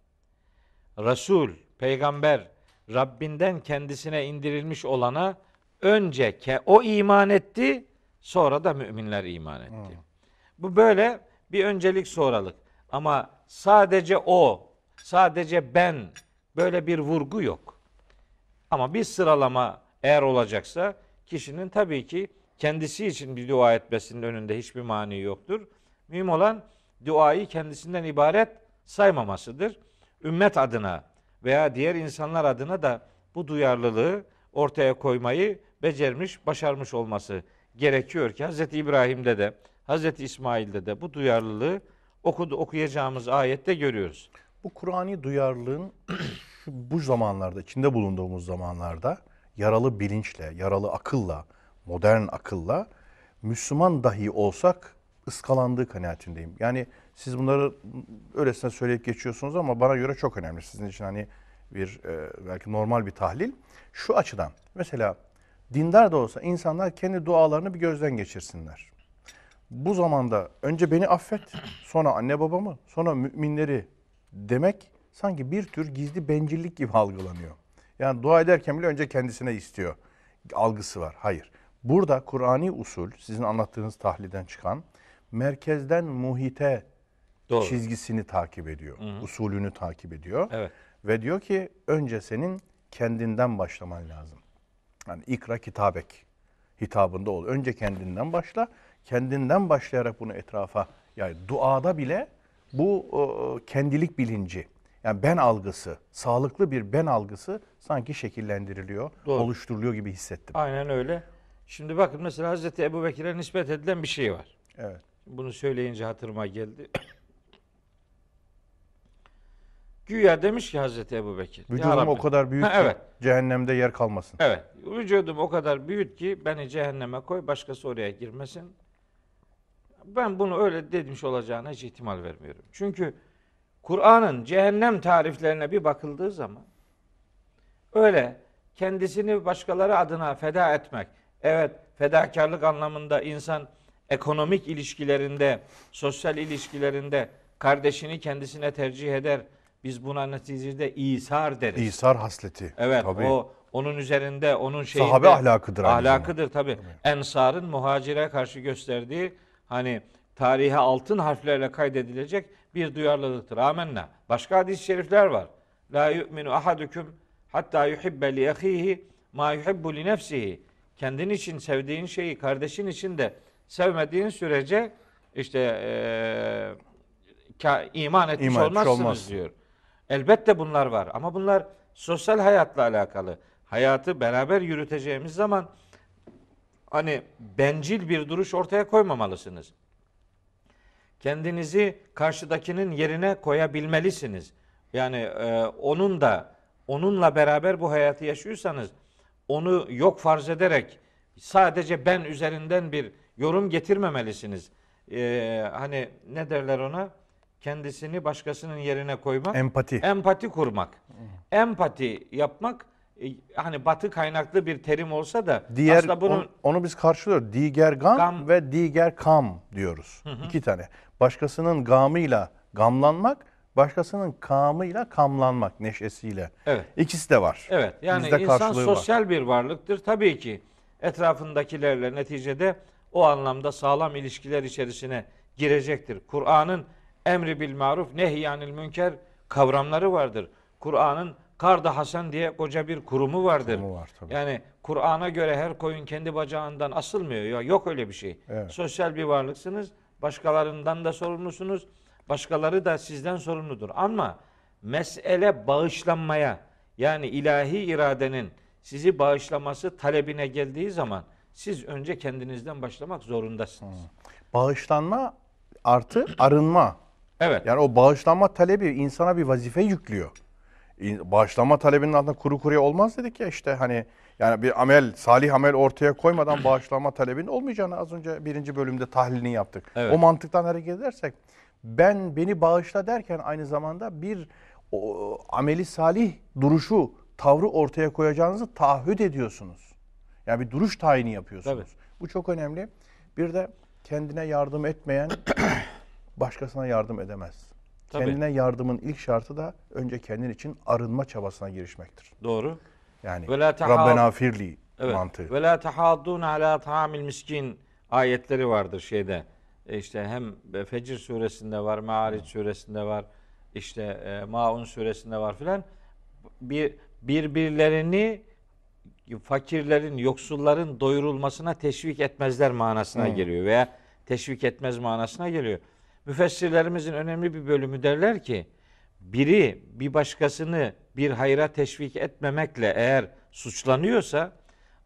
Resul, peygamber Rabbinden kendisine indirilmiş olana önce ke- o iman etti, sonra da müminler iman etti. Bu böyle bir öncelik sonralık. Ama sadece o Sadece ben böyle bir vurgu yok. Ama bir sıralama eğer olacaksa kişinin tabii ki kendisi için bir dua etmesinin önünde hiçbir mani yoktur. Mühim olan duayı kendisinden ibaret saymamasıdır. Ümmet adına veya diğer insanlar adına da bu duyarlılığı ortaya koymayı becermiş, başarmış olması gerekiyor ki Hz. İbrahim'de de Hz. İsmail'de de bu duyarlılığı okudu, okuyacağımız ayette görüyoruz. Bu Kur'ani duyarlılığın [CLEARS THROAT] bu zamanlarda, içinde bulunduğumuz zamanlarda yaralı bilinçle, yaralı akılla, modern akılla Müslüman dahi olsak ıskalandığı kanaatindeyim. Yani siz bunları öylesine söyleyip geçiyorsunuz ama bana göre çok önemli. Sizin için hani bir e, belki normal bir tahlil. Şu açıdan mesela dindar da olsa insanlar kendi dualarını bir gözden geçirsinler. Bu zamanda önce beni affet, sonra anne babamı, sonra müminleri demek sanki bir tür gizli bencillik gibi algılanıyor. Yani dua ederken bile önce kendisine istiyor algısı var. Hayır. Burada Kur'ani usul sizin anlattığınız tahlilden çıkan merkezden muhite Doğru. çizgisini takip ediyor. Usulünü takip ediyor. Evet. Ve diyor ki önce senin kendinden başlaman lazım. Yani ikra kitabek hitabında ol. Önce kendinden başla. Kendinden başlayarak bunu etrafa yani duada bile bu e, kendilik bilinci yani ben algısı, sağlıklı bir ben algısı sanki şekillendiriliyor, Doğru. oluşturuluyor gibi hissettim. Aynen öyle. Şimdi bakın mesela Hazreti Ebu Bekir'e nispet edilen bir şey var. Evet. Bunu söyleyince hatırıma geldi. [COUGHS] Güya demiş ki Hazreti Ebu Bekir. "Ya Vücudum Rabbi." o kadar büyük Ha, ki evet. cehennemde yer kalmasın. Evet. Vücudum o kadar büyük ki beni cehenneme koy, başkası oraya girmesin. Ben bunu öyle demiş olacağına hiç ihtimal vermiyorum. Çünkü Kur'an'ın cehennem tariflerine bir bakıldığı zaman öyle kendisini başkaları adına feda etmek. Evet, fedakarlık anlamında insan ekonomik ilişkilerinde, sosyal ilişkilerinde kardeşini kendisine tercih eder. Biz buna neticede İsar deriz. İsar hasleti. Evet Tabii. o onun üzerinde onun şeyinde Sahabe ahlakıdır ahlakıdır tabi. Ensar'ın muhacire karşı gösterdiği hani tarihe altın harflerle kaydedilecek bir duyarlılıktır. Amenna. Başka hadis-i şerifler var. La yu'minu ahadukum hatta yuhibbe li ahihi ma yuhibbu li nefsihi. Kendin için sevdiğin şeyi kardeşin için de sevmediğin sürece işte ka- iman etmiş İman olmazsınız olmaz. diyor. Elbette bunlar var ama bunlar sosyal hayatla alakalı. Hayatı beraber yürüteceğimiz zaman hani bencil bir duruş ortaya koymamalısınız. Kendinizi karşıdakinin yerine koyabilmelisiniz. Yani e, onun da onunla beraber bu hayatı yaşıyorsanız onu yok farz ederek sadece ben üzerinden bir yorum getirmemelisiniz. E, hani ne derler ona? Kendisini başkasının yerine koymak. Empati. Empati kurmak. Empati yapmak hani batı kaynaklı bir terim olsa da Diğer aslında bunun on- onu biz karşılıyoruz. Diğer gam, Gam. ve diğer kam diyoruz. İki tane. Başkasının gamıyla gamlanmak, başkasının kamıyla kamlanmak neşesiyle. Evet. İkisi de var. Evet yani Bizde insan karşılığı var. sosyal bir varlıktır. Tabii ki etrafındakilerle neticede o anlamda sağlam ilişkiler içerisine girecektir. Kur'an'ın emri bil maruf nehyanil münker kavramları vardır. Kur'an'ın Karda Hasan diye koca bir kurumu vardır. Kurumu var tabii. Yani Kur'an'a göre her koyun kendi bacağından asılmıyor. Ya yok öyle bir şey. Evet. Sosyal bir varlıksınız. Başkalarından da sorumlusunuz. Başkaları da sizden sorumludur. Ama mesele bağışlanmaya yani ilahi iradenin sizi bağışlaması talebine geldiği zaman siz önce kendinizden başlamak zorundasınız. Bağışlanma artı arınma. Evet. Yani o bağışlanma talebi insana bir vazife yüklüyor. Bağışlanma talebinin altında kuru kuruya olmaz dedik ya işte hani yani bir amel, salih amel ortaya koymadan [CLEARS THROAT] bağışlanma talebinin olmayacağını az önce birinci bölümde tahlilini yaptık. Evet. O mantıktan hareket edersek ben beni bağışla derken aynı zamanda bir o, ameli salih duruşu, tavrı ortaya koyacağınızı taahhüt ediyorsunuz. Yani bir duruş tayini yapıyorsunuz. Tabii. Bu çok önemli. Bir de kendine yardım etmeyen [CLEARS THROAT] başkasına yardım edemez. Tabii. Kendine yardımın ilk şartı da önce kendin için arınma çabasına girişmektir. Doğru. Yani Rabbena firli Evet. mantığı. Ve la tahaddun ala ta'amil miskin ayetleri vardır şeyde. E İşte hem Fecir suresinde var, Me'ariç suresinde var. işte e, Maun suresinde var filan. Bir birbirlerini fakirlerin, yoksulların doyurulmasına teşvik etmezler manasına geliyor veya teşvik etmez manasına geliyor. Müfessirlerimizin önemli bir bölümü derler ki biri bir başkasını bir hayra teşvik etmemekle eğer suçlanıyorsa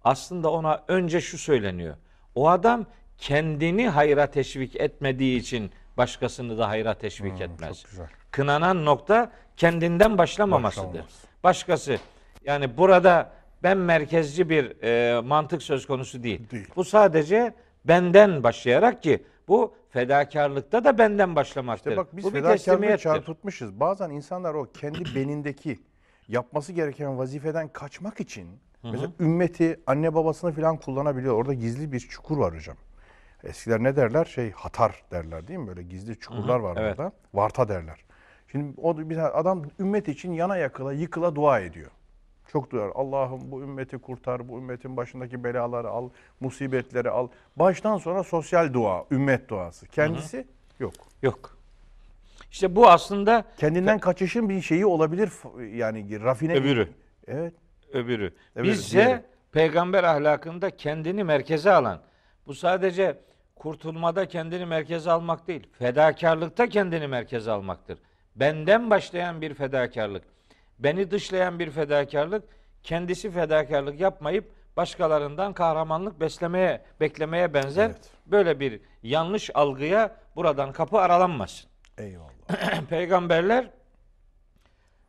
aslında ona önce şu söyleniyor. O adam kendini hayra teşvik etmediği için başkasını da hayra teşvik etmez. çok güzel. Kınanan nokta kendinden başlamamasıdır. Başlamaması. Başkası yani burada ben merkezci bir e, mantık söz konusu değil. Değil. Bu sadece benden başlayarak ki bu fedakarlıkta da benden başlamaktır. İşte bak biz bu bir fedakarlığı çarpıtmışız. Bazen insanlar o kendi [CLEARS THROAT] benindeki yapması gereken vazifeden kaçmak için mesela ümmeti anne babasını falan kullanabiliyor. Orada gizli bir çukur var hocam. Eskiler ne derler? Şey hatar derler değil mi? Böyle gizli çukurlar var evet. orada. Varta derler. Şimdi o bir adam ümmet için yana yakıla yıkıla dua ediyor. Çok duyar. Allah'ım bu ümmeti kurtar, bu ümmetin başındaki belaları al, musibetleri al. Baştan sonra sosyal dua, ümmet duası. Kendisi yok. Yok. İşte bu aslında Kendinden kaçışın bir şeyi olabilir yani rafine. öbürü. Evet. Öbürü. Öbürü, diğeri. peygamber ahlakında kendini merkeze alan. Bu sadece kurtulmada kendini merkeze almak değil. Fedakarlıkta kendini merkeze almaktır. Benden başlayan bir fedakarlık. Beni dışlayan bir fedakarlık. Kendisi fedakarlık yapmayıp başkalarından kahramanlık beslemeye, beklemeye benzer. Evet. Böyle bir yanlış algıya buradan kapı aralanmasın. Eyvallah. [CLEARS THROAT] Peygamberler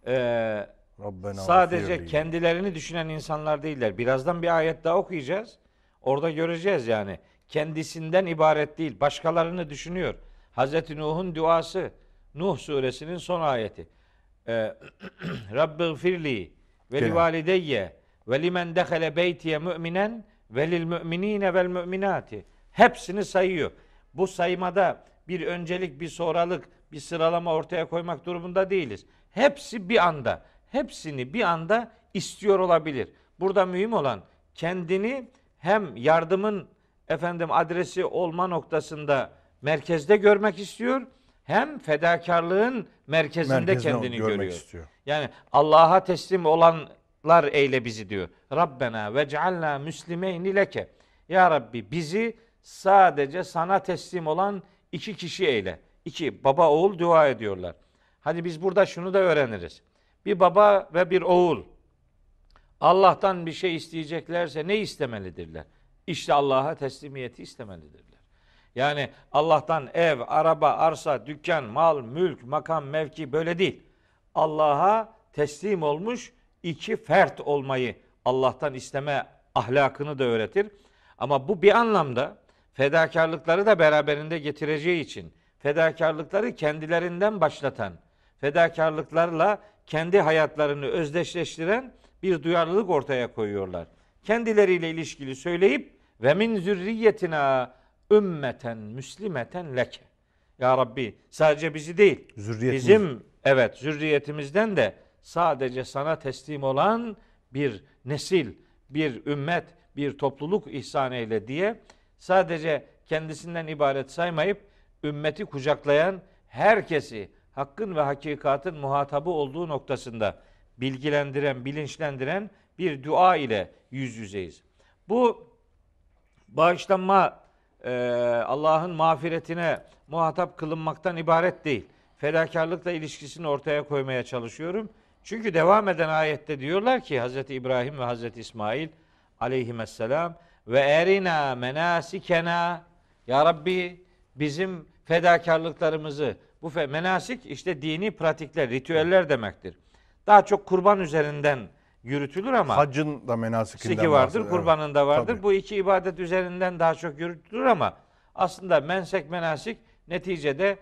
eee Rabbena sadece kendilerini düşünen insanlar değiller. Birazdan bir ayet daha okuyacağız. Orada göreceğiz yani. Kendisinden ibaret değil. Başkalarını düşünüyor. Hazreti Nuh'un duası. Nuh suresinin son ayeti. Ee, [CLEARS THROAT] Rabbi firli ve li valideyye ve limen dehale beytiye müminen ve lil müminine vel müminati. Hepsini sayıyor. Bu saymada bir öncelik, bir sonralık, bir sıralama ortaya koymak durumunda değiliz. Hepsi bir anda, hepsini bir anda istiyor olabilir. Burada mühim olan kendini hem yardımın efendim adresi olma noktasında merkezde görmek istiyor, hem fedakarlığın merkezinde Merkezde kendini görmek görüyor. istiyor. Yani Allah'a teslim olanlar eyle bizi diyor. Rabbena ve cealna müslimeyni leke. Ya Rabbi bizi sadece sana teslim olan iki kişi eyle. İki baba oğul dua ediyorlar. Hadi biz burada şunu da öğreniriz. Bir baba ve bir oğul Allah'tan bir şey isteyeceklerse ne istemelidirler? İşte Allah'a teslimiyeti istemelidirler. Yani Allah'tan ev, araba, arsa, dükkan, mal, mülk, makam, mevki böyle değil. Allah'a teslim olmuş iki fert olmayı Allah'tan isteme ahlakını da öğretir. Ama bu bir anlamda fedakarlıkları da beraberinde getireceği için fedakarlıkları kendilerinden başlatan, fedakarlıklarla kendi hayatlarını özdeşleştiren bir duyarlılık ortaya koyuyorlar. Kendileriyle ilişkili söyleyip ve min zürriyetina ümmeten müslimeten leke. Ya Rabbi sadece bizi değil, bizim evet zürriyetimizden de sadece sana teslim olan bir nesil, bir ümmet, bir topluluk ihsan eyle diye sadece kendisinden ibaret saymayıp ümmeti kucaklayan herkesi hakkın ve hakikatin muhatabı olduğu noktasında bilgilendiren, bilinçlendiren bir dua ile yüz yüzeyiz. Bu bağışlanma e, Allah'ın mağfiretine muhatap kılınmaktan ibaret değil. Fedakarlıkla ilişkisini ortaya koymaya çalışıyorum. Çünkü devam eden ayette diyorlar ki Hz. İbrahim ve Hz. İsmail aleyhisselam ve erina menasikena ya Rabbi bizim fedakarlıklarımızı bu fe, menasik işte dini pratikler, ritüeller demektir. Daha çok kurban üzerinden yürütülür ama Haccın da menasikinden Siki vardır, bahsediyor. kurbanın da vardır. Tabii. Bu iki ibadet üzerinden daha çok yürütülür ama aslında mensek menasik neticede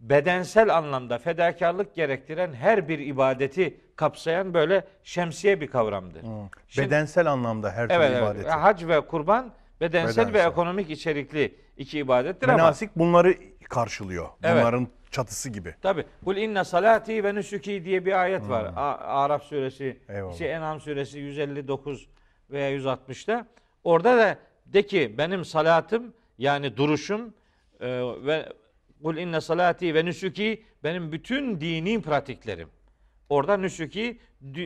bedensel anlamda fedakarlık gerektiren her bir ibadeti kapsayan böyle şemsiye bir kavramdır. Şimdi- Bedensel anlamda her türlü evet, evet. ibadeti. Hac ve kurban bedensel, ve Bedensel. ekonomik içerikli iki ibadettir ama Menasik bunları karşılıyor. Evet. Bunların çatısı gibi. Tabi. Kul inne salati ve nusuki diye bir ayet var. A- Araf suresi, Hmm. Eyvallah. şey, En'am suresi 159 veya 160'ta. Orada da de ki benim salatım yani duruşum e, ve Kul inne salati ve nusuki benim bütün dini pratiklerim. Orada nusuki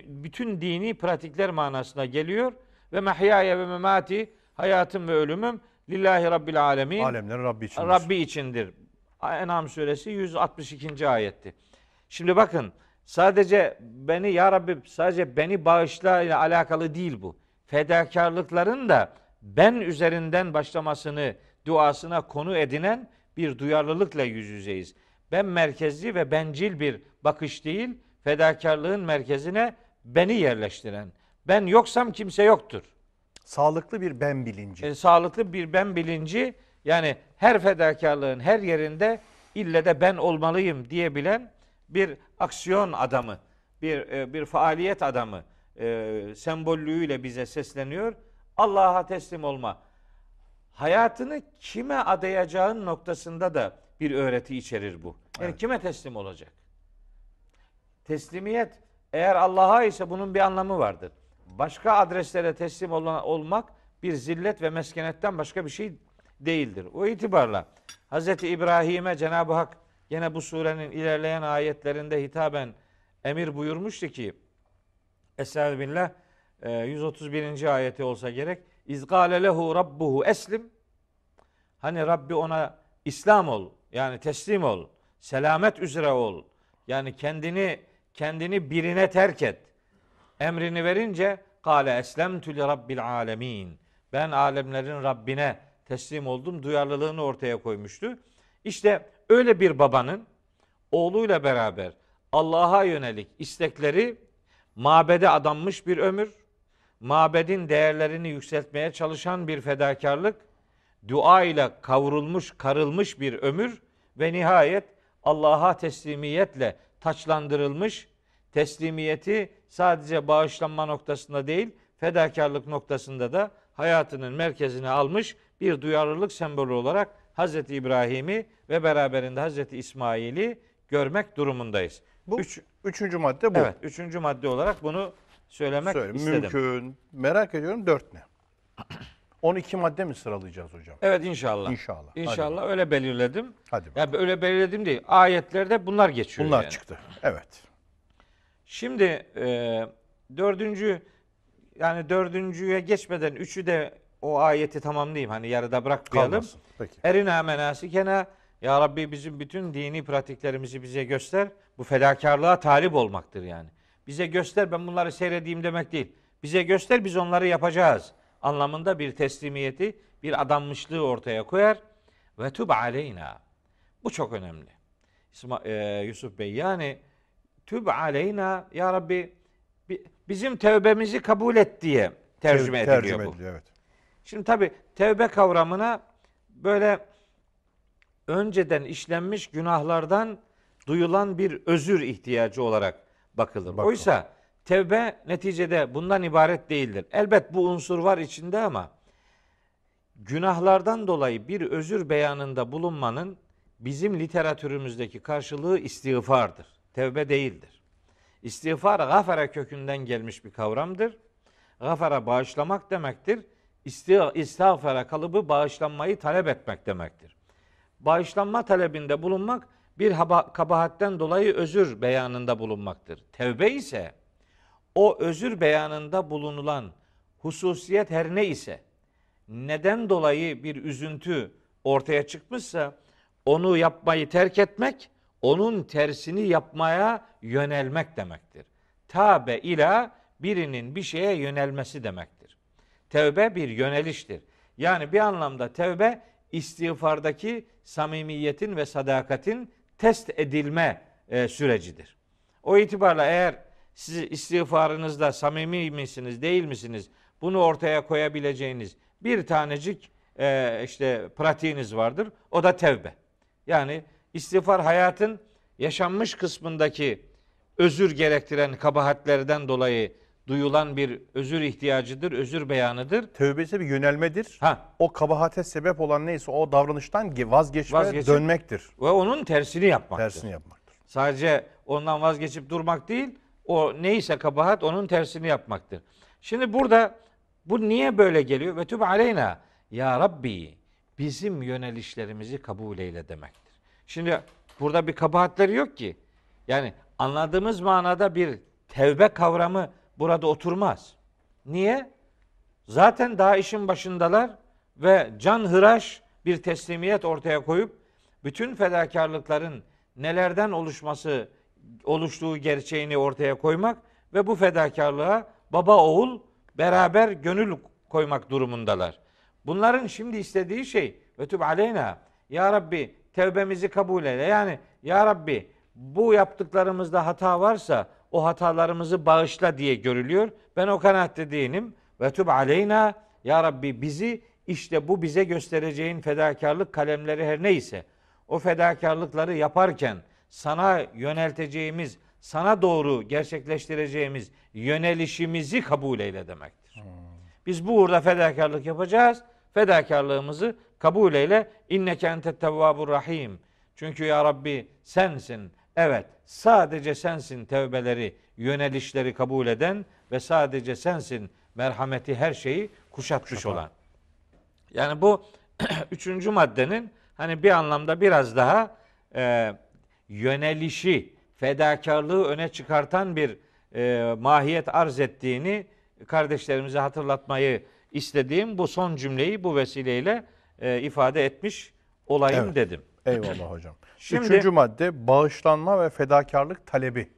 bütün dini pratikler manasına geliyor ve mahyaya ve memati hayatım ve ölümüm lillahi rabbil alemin. Alemlerin Rabbi için. Rabbi içindir. En'am suresi 162. ayetti. Şimdi bakın sadece beni ya Rabbi sadece beni bağışla ile alakalı değil bu. Fedakarlıkların da ben üzerinden başlamasını duasına konu edinen bir duyarlılıkla yüz yüzeyiz. Ben merkezli ve bencil bir bakış değil, fedakarlığın merkezine beni yerleştiren. Ben yoksam kimse yoktur Sağlıklı bir ben bilinci. e, sağlıklı bir ben bilinci yani her fedakarlığın her yerinde ille de ben olmalıyım diyebilen bir aksiyon adamı, bir e, bir faaliyet adamı e, sembollüğüyle bize sesleniyor. Allah'a teslim olma. Hayatını kime adayacağın noktasında da bir öğreti içerir bu. Yani kime teslim olacak? Teslimiyet eğer Allah'a ise bunun bir anlamı vardır. Başka adreslere teslim olan, olmak bir zillet ve meskenetten başka bir şey değildir. O itibarla Hz. İbrahim'e Cenab-ı Hak yine bu surenin ilerleyen ayetlerinde hitaben emir buyurmuştu ki Estağfirullah e, 131. ayeti olsa gerek. İzgâle lehu rabbuhu eslim. Hani Rabbi ona İslam ol. Yani teslim ol. Selamet üzere ol. Yani kendini kendini birine terk et. Emrini verince kâle eslemtü li rabbil alemin. Ben alemlerin Rabbine teslim oldum. Duyarlılığını ortaya koymuştu. İşte öyle bir babanın oğluyla beraber Allah'a yönelik istekleri mabede adanmış bir ömür, mabedin değerlerini yükseltmeye çalışan bir fedakarlık, dua ile kavrulmuş, karılmış bir ömür ve nihayet Allah'a teslimiyetle taçlandırılmış, teslimiyeti sadece bağışlanma noktasında değil, fedakarlık noktasında da hayatının merkezine almış bir duyarlılık sembolü olarak Hz. İbrahim'i ve beraberinde Hz. İsmail'i görmek durumundayız. Bu Üç, üçüncü madde bu. evet, üçüncü madde olarak bunu söylemek Söyle, istedim. mümkün. Merak ediyorum dört ne? [CLEARS THROAT] 12 madde mi sıralayacağız hocam? Evet inşallah. İnşallah. Hadi İnşallah öyle belirledim. Hadi bakalım. Ya öyle belirledim değil. Ayetlerde bunlar geçiyor. Bunlar yani. çıktı. Evet. Şimdi e, dördüncü yani dördüncüye geçmeden üçü de o ayeti tamamlayayım. Hani yarıda bırakmayalım. Kalmasın. Peki. Erina menasikena ya Rabbi bizim bütün dini pratiklerimizi bize göster. Bu fedakarlığa talip olmaktır yani. Bize göster ben bunları seyredeyim demek değil. Bize göster biz onları yapacağız anlamında bir teslimiyeti, bir adanmışlığı ortaya koyar. Ve tub aleyna. Bu çok önemli. İsma, e, Yusuf Bey yani tüb aleyna ya Rabbi bi- bizim tevbemizi kabul et diye tercüme ediliyor Tercüme bu. ediliyor, evet. Şimdi tabi tevbe kavramına böyle önceden işlenmiş günahlardan duyulan bir özür ihtiyacı olarak bakılır. Bakalım. Oysa tevbe neticede bundan ibaret değildir. Elbet bu unsur var içinde ama günahlardan dolayı bir özür beyanında bulunmanın bizim literatürümüzdeki karşılığı istiğfardır. Tevbe değildir. İstiğfar gafara kökünden gelmiş bir kavramdır. Gafara bağışlamak demektir. İsti- İstiğfara kalıbı bağışlanmayı talep etmek demektir. Bağışlanma talebinde bulunmak bir kabahatten dolayı özür beyanında bulunmaktır. Tevbe ise o özür beyanında bulunulan hususiyet her ne ise neden dolayı bir üzüntü ortaya çıkmışsa onu yapmayı terk etmek, onun tersini yapmaya yönelmek demektir. Tabe ila birinin bir şeye yönelmesi demektir. Tevbe bir yöneliştir. Yani bir anlamda tevbe istiğfardaki samimiyetin ve sadakatin test edilme e, sürecidir. O itibarla eğer siz istiğfarınızda samimi misiniz, değil misiniz? Bunu ortaya koyabileceğiniz bir tanecik e, işte pratiğiniz vardır. O da tevbe. Yani istiğfar hayatın yaşanmış kısmındaki özür gerektiren kabahatlerden dolayı duyulan bir özür ihtiyacıdır, özür beyanıdır. Tövbe ise bir yönelmedir. Ha O kabahate sebep olan neyse o davranıştan ge- vazgeçme, Vazgeçip- dönmektir. ve onun tersini yapmaktır. Tersini yapmaktır. Sadece ondan vazgeçip durmak değil, o neyse kabahat onun tersini yapmaktır. Şimdi burada bu niye böyle geliyor? Ve tüb aleyna ya Rabbi bizim yönelişlerimizi kabul eyle demektir. Şimdi burada bir kabahatleri yok ki. Yani anladığımız manada bir tevbe kavramı burada oturmaz. Niye? Zaten daha işin başındalar ve can hıraş bir teslimiyet ortaya koyup bütün fedakarlıkların nelerden oluşması oluştuğu gerçeğini ortaya koymak ve bu fedakarlığa baba oğul beraber gönül koymak durumundalar. Bunların şimdi istediği şey ve tüb aleyna ya Rabbi tevbemizi kabul eyle. Yani ya Rabbi bu yaptıklarımızda hata varsa o hatalarımızı bağışla diye görülüyor. Ben o kanaatte değilim. Ve tüb aleyna ya Rabbi bizi işte bu bize göstereceğin fedakarlık kalemleri her neyse o fedakarlıkları yaparken sana yönelteceğimiz, sana doğru gerçekleştireceğimiz yönelişimizi kabul eyle demektir. Biz bu uğurda fedakarlık yapacağız. Fedakarlığımızı kabul eyle. İnneke entet tevvabur rahim. Çünkü ya Rabbi sensin. Evet sadece sensin tevbeleri, yönelişleri kabul eden ve sadece sensin merhameti her şeyi kuşatmış olan. Yani bu [CLEARS THROAT] üçüncü maddenin hani bir anlamda biraz daha e, yönelişi, fedakarlığı öne çıkartan bir e, mahiyet arz ettiğini kardeşlerimize hatırlatmayı istediğim bu son cümleyi bu vesileyle e, ifade etmiş olayım Evet. dedim. Eyvallah hocam. Şimdi- Üçüncü madde bağışlanma ve fedakarlık talebi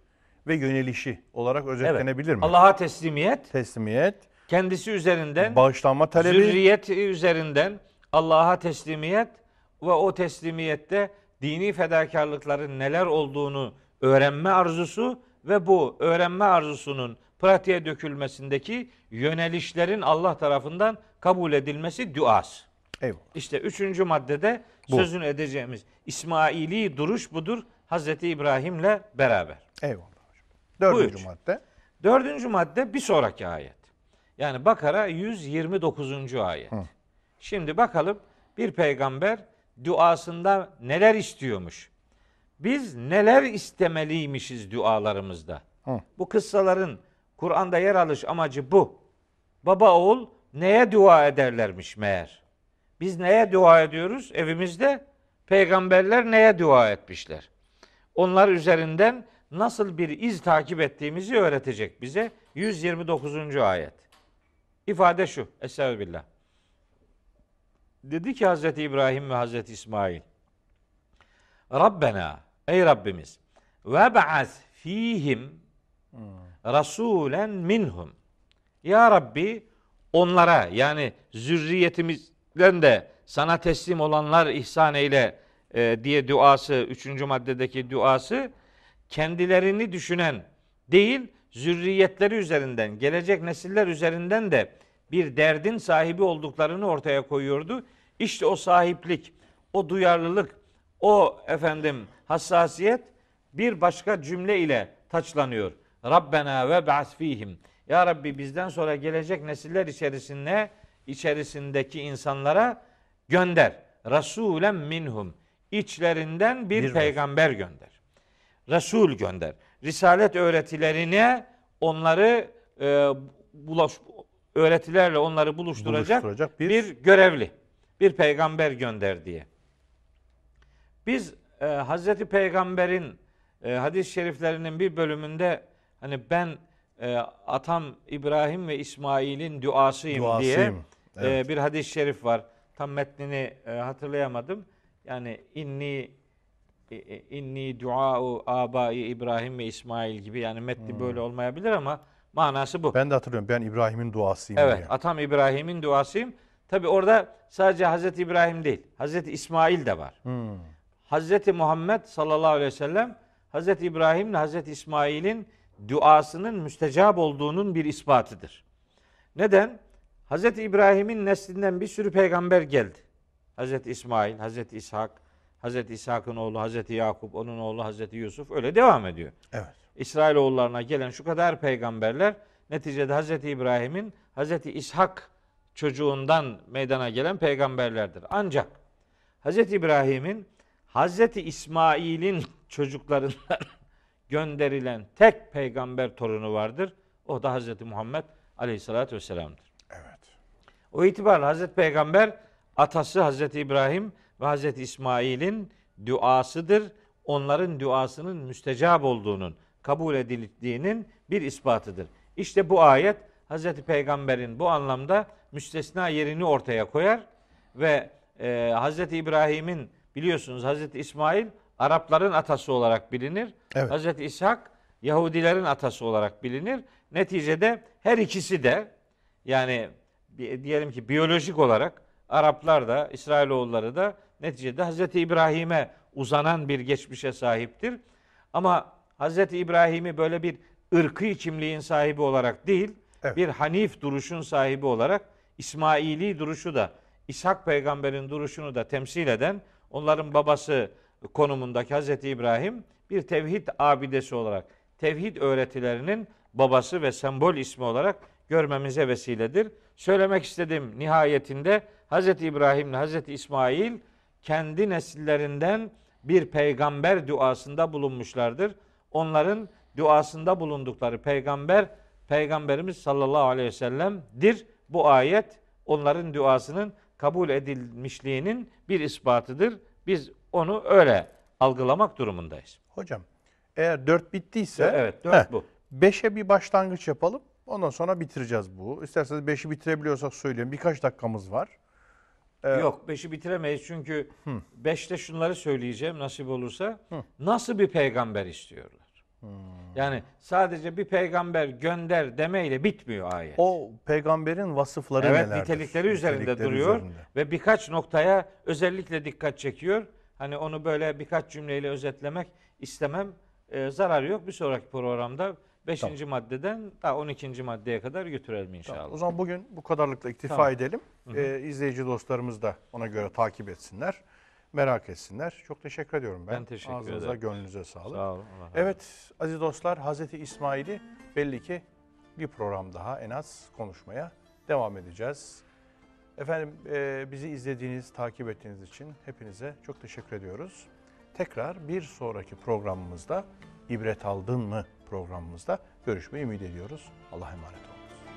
ve yönelişi olarak özetlenebilir mi? Allah'a teslimiyet, Teslimiyet, kendisi üzerinden, bağışlanma talebi, zürriyet üzerinden Allah'a teslimiyet ve o teslimiyette dini fedakarlıkların neler olduğunu öğrenme arzusu ve bu öğrenme arzusunun pratiğe dökülmesindeki yönelişlerin Allah tarafından kabul edilmesi duası. eyvallah. İşte üçüncü maddede Bu. sözünü edeceğimiz İsmaili duruş budur Hazreti İbrahim'le beraber. Eyvallah hocam. Dördüncü üç. madde. Dördüncü madde bir sonraki ayet. Yani Bakara 129. ayet. Şimdi bakalım bir peygamber duasında neler istiyormuş? Biz neler istemeliymişiz dualarımızda? Hı. Bu kıssaların Kur'an'da yer alış amacı bu. Baba oğul neye dua ederlermiş meğer? Biz neye dua ediyoruz evimizde? Peygamberler neye dua etmişler? Onlar üzerinden nasıl bir iz takip ettiğimizi öğretecek bize 129. ayet. İfade şu. Estağfirullah. Dedi ki Hazreti İbrahim ve Hazreti İsmail. Rabbena ey Rabbimiz ve ba'as fihim rasulen minhum. Ya Rabbi onlara yani zürriyetimizden de sana teslim olanlar ihsan eyle e, diye duası, üçüncü maddedeki duası kendilerini düşünen değil, zürriyetleri üzerinden, gelecek nesiller üzerinden de bir derdin sahibi olduklarını ortaya koyuyordu. İşte o sahiplik, o duyarlılık, o efendim hassasiyet bir başka cümle ile taçlanıyor. Rabbena ve ba'as fihim. Ya Rabbi bizden sonra gelecek nesiller içerisinde içerisindeki insanlara gönder. Rasulen minhum. İçlerinden bir, Bir peygamber gönder. Resul gönder. Risalet öğretilerine onları e, bulaş, öğretilerle onları buluşturacak, Buluşturacak bir- bir görevli, bir peygamber gönder diye. Biz e, Hazreti Peygamber'in e, hadis-i şeriflerinin bir bölümünde hani ben e, atam İbrahim ve İsmail'in duasıyım, diye Duasıyım, e, evet. bir hadis-i şerif var. Tam metnini e, hatırlayamadım. Yani inni e, e, inni duau abai İbrahim ve İsmail gibi yani metni Hmm. böyle olmayabilir ama manası bu. Ben de hatırlıyorum. Ben İbrahim'in duasıyım Evet, diye. atam İbrahim'in duasıyım. Tabi orada sadece Hazreti İbrahim değil, Hazreti İsmail de var. Hmm. Hazreti Muhammed sallallahu aleyhi ve sellem Hazreti İbrahim ile Hazreti İsmail'in duasının müstecap olduğunun bir ispatıdır. Neden? Hazreti İbrahim'in neslinden bir sürü peygamber geldi. Hazreti İsmail, Hazreti İshak, Hazreti İshak'ın oğlu Hazreti Yakup, onun oğlu Hazreti Yusuf öyle devam ediyor. Evet. İsrailoğullarına gelen şu kadar peygamberler neticede Hazreti İbrahim'in Hazreti İshak çocuğundan meydana gelen peygamberlerdir. Ancak Hazreti İbrahim'in Hazreti İsmail'in çocuklarından [LAUGHS] gönderilen tek peygamber torunu vardır. O da Hazreti Muhammed Aleyhisselatü Vesselam'dır. O itibarla Hazreti Peygamber atası Hazreti İbrahim ve Hazreti İsmail'in duasıdır. Onların duasının müstecap olduğunun, kabul edildiğinin bir ispatıdır. İşte bu ayet Hazreti Peygamber'in bu anlamda müstesna yerini ortaya koyar ve e, Hazreti İbrahim'in biliyorsunuz Hazreti İsmail Arapların atası olarak bilinir. Evet. Hazreti İshak Yahudilerin atası olarak bilinir. Neticede her ikisi de yani diyelim ki biyolojik olarak Araplar da İsrailoğulları da neticede Hazreti İbrahim'e uzanan bir geçmişe sahiptir. Ama Hazreti İbrahim'i böyle bir ırkı kimliğin sahibi olarak değil, Evet. bir hanif duruşun sahibi olarak İsmaili duruşu da İshak peygamberin duruşunu da temsil eden onların babası konumundaki Hazreti İbrahim bir tevhid abidesi olarak tevhid öğretilerinin babası ve sembol ismi olarak görmemize vesiledir. Söylemek istediğim nihayetinde Hazreti İbrahim ile Hazreti İsmail kendi nesillerinden bir peygamber duasında bulunmuşlardır. Onların duasında bulundukları peygamber peygamberimiz sallallahu aleyhi ve sellem'dir. Bu ayet onların duasının kabul edilmişliğinin bir ispatıdır. Biz onu öyle algılamak durumundayız. Hocam eğer 4 bittiyse Evet, dört heh, bu. 5'e bir başlangıç yapalım. Ondan sonra bitireceğiz bu. İsterseniz 5'i bitirebiliyorsak söyleyin. Birkaç dakikamız var. Evet. Yok beşi bitiremeyiz çünkü beşte şunları söyleyeceğim nasip olursa. Nasıl bir peygamber istiyorlar? Yani sadece bir peygamber gönder demeyle bitmiyor ayet. O peygamberin vasıfları evet nelerdir? nitelikleri üzerinde Nitelikleri duruyor üzerinde. ve birkaç noktaya özellikle dikkat çekiyor. Hani onu böyle birkaç cümleyle özetlemek istemem. Ee, zararı yok. Bir sonraki programda 5. maddeden daha 12. maddeye kadar götürelim inşallah. Tamam, O zaman bugün bu kadarlıkla iktifa Tamam. edelim. Ee, izleyici dostlarımız da ona göre takip etsinler. Merak etsinler. Çok teşekkür ediyorum ben. Ben teşekkür Ağzınıza, ederim. gönlünüze sağlık. Sağ olun. Allah razı Evet aziz dostlar Hazreti İsmail'i belli ki bir program daha en az konuşmaya devam edeceğiz. Efendim e, bizi izlediğiniz, takip ettiğiniz için hepinize çok teşekkür ediyoruz. Tekrar bir sonraki programımızda İbret Aldın mı programımızda görüşmeyi ümit ediyoruz. Allah'a emanet olun.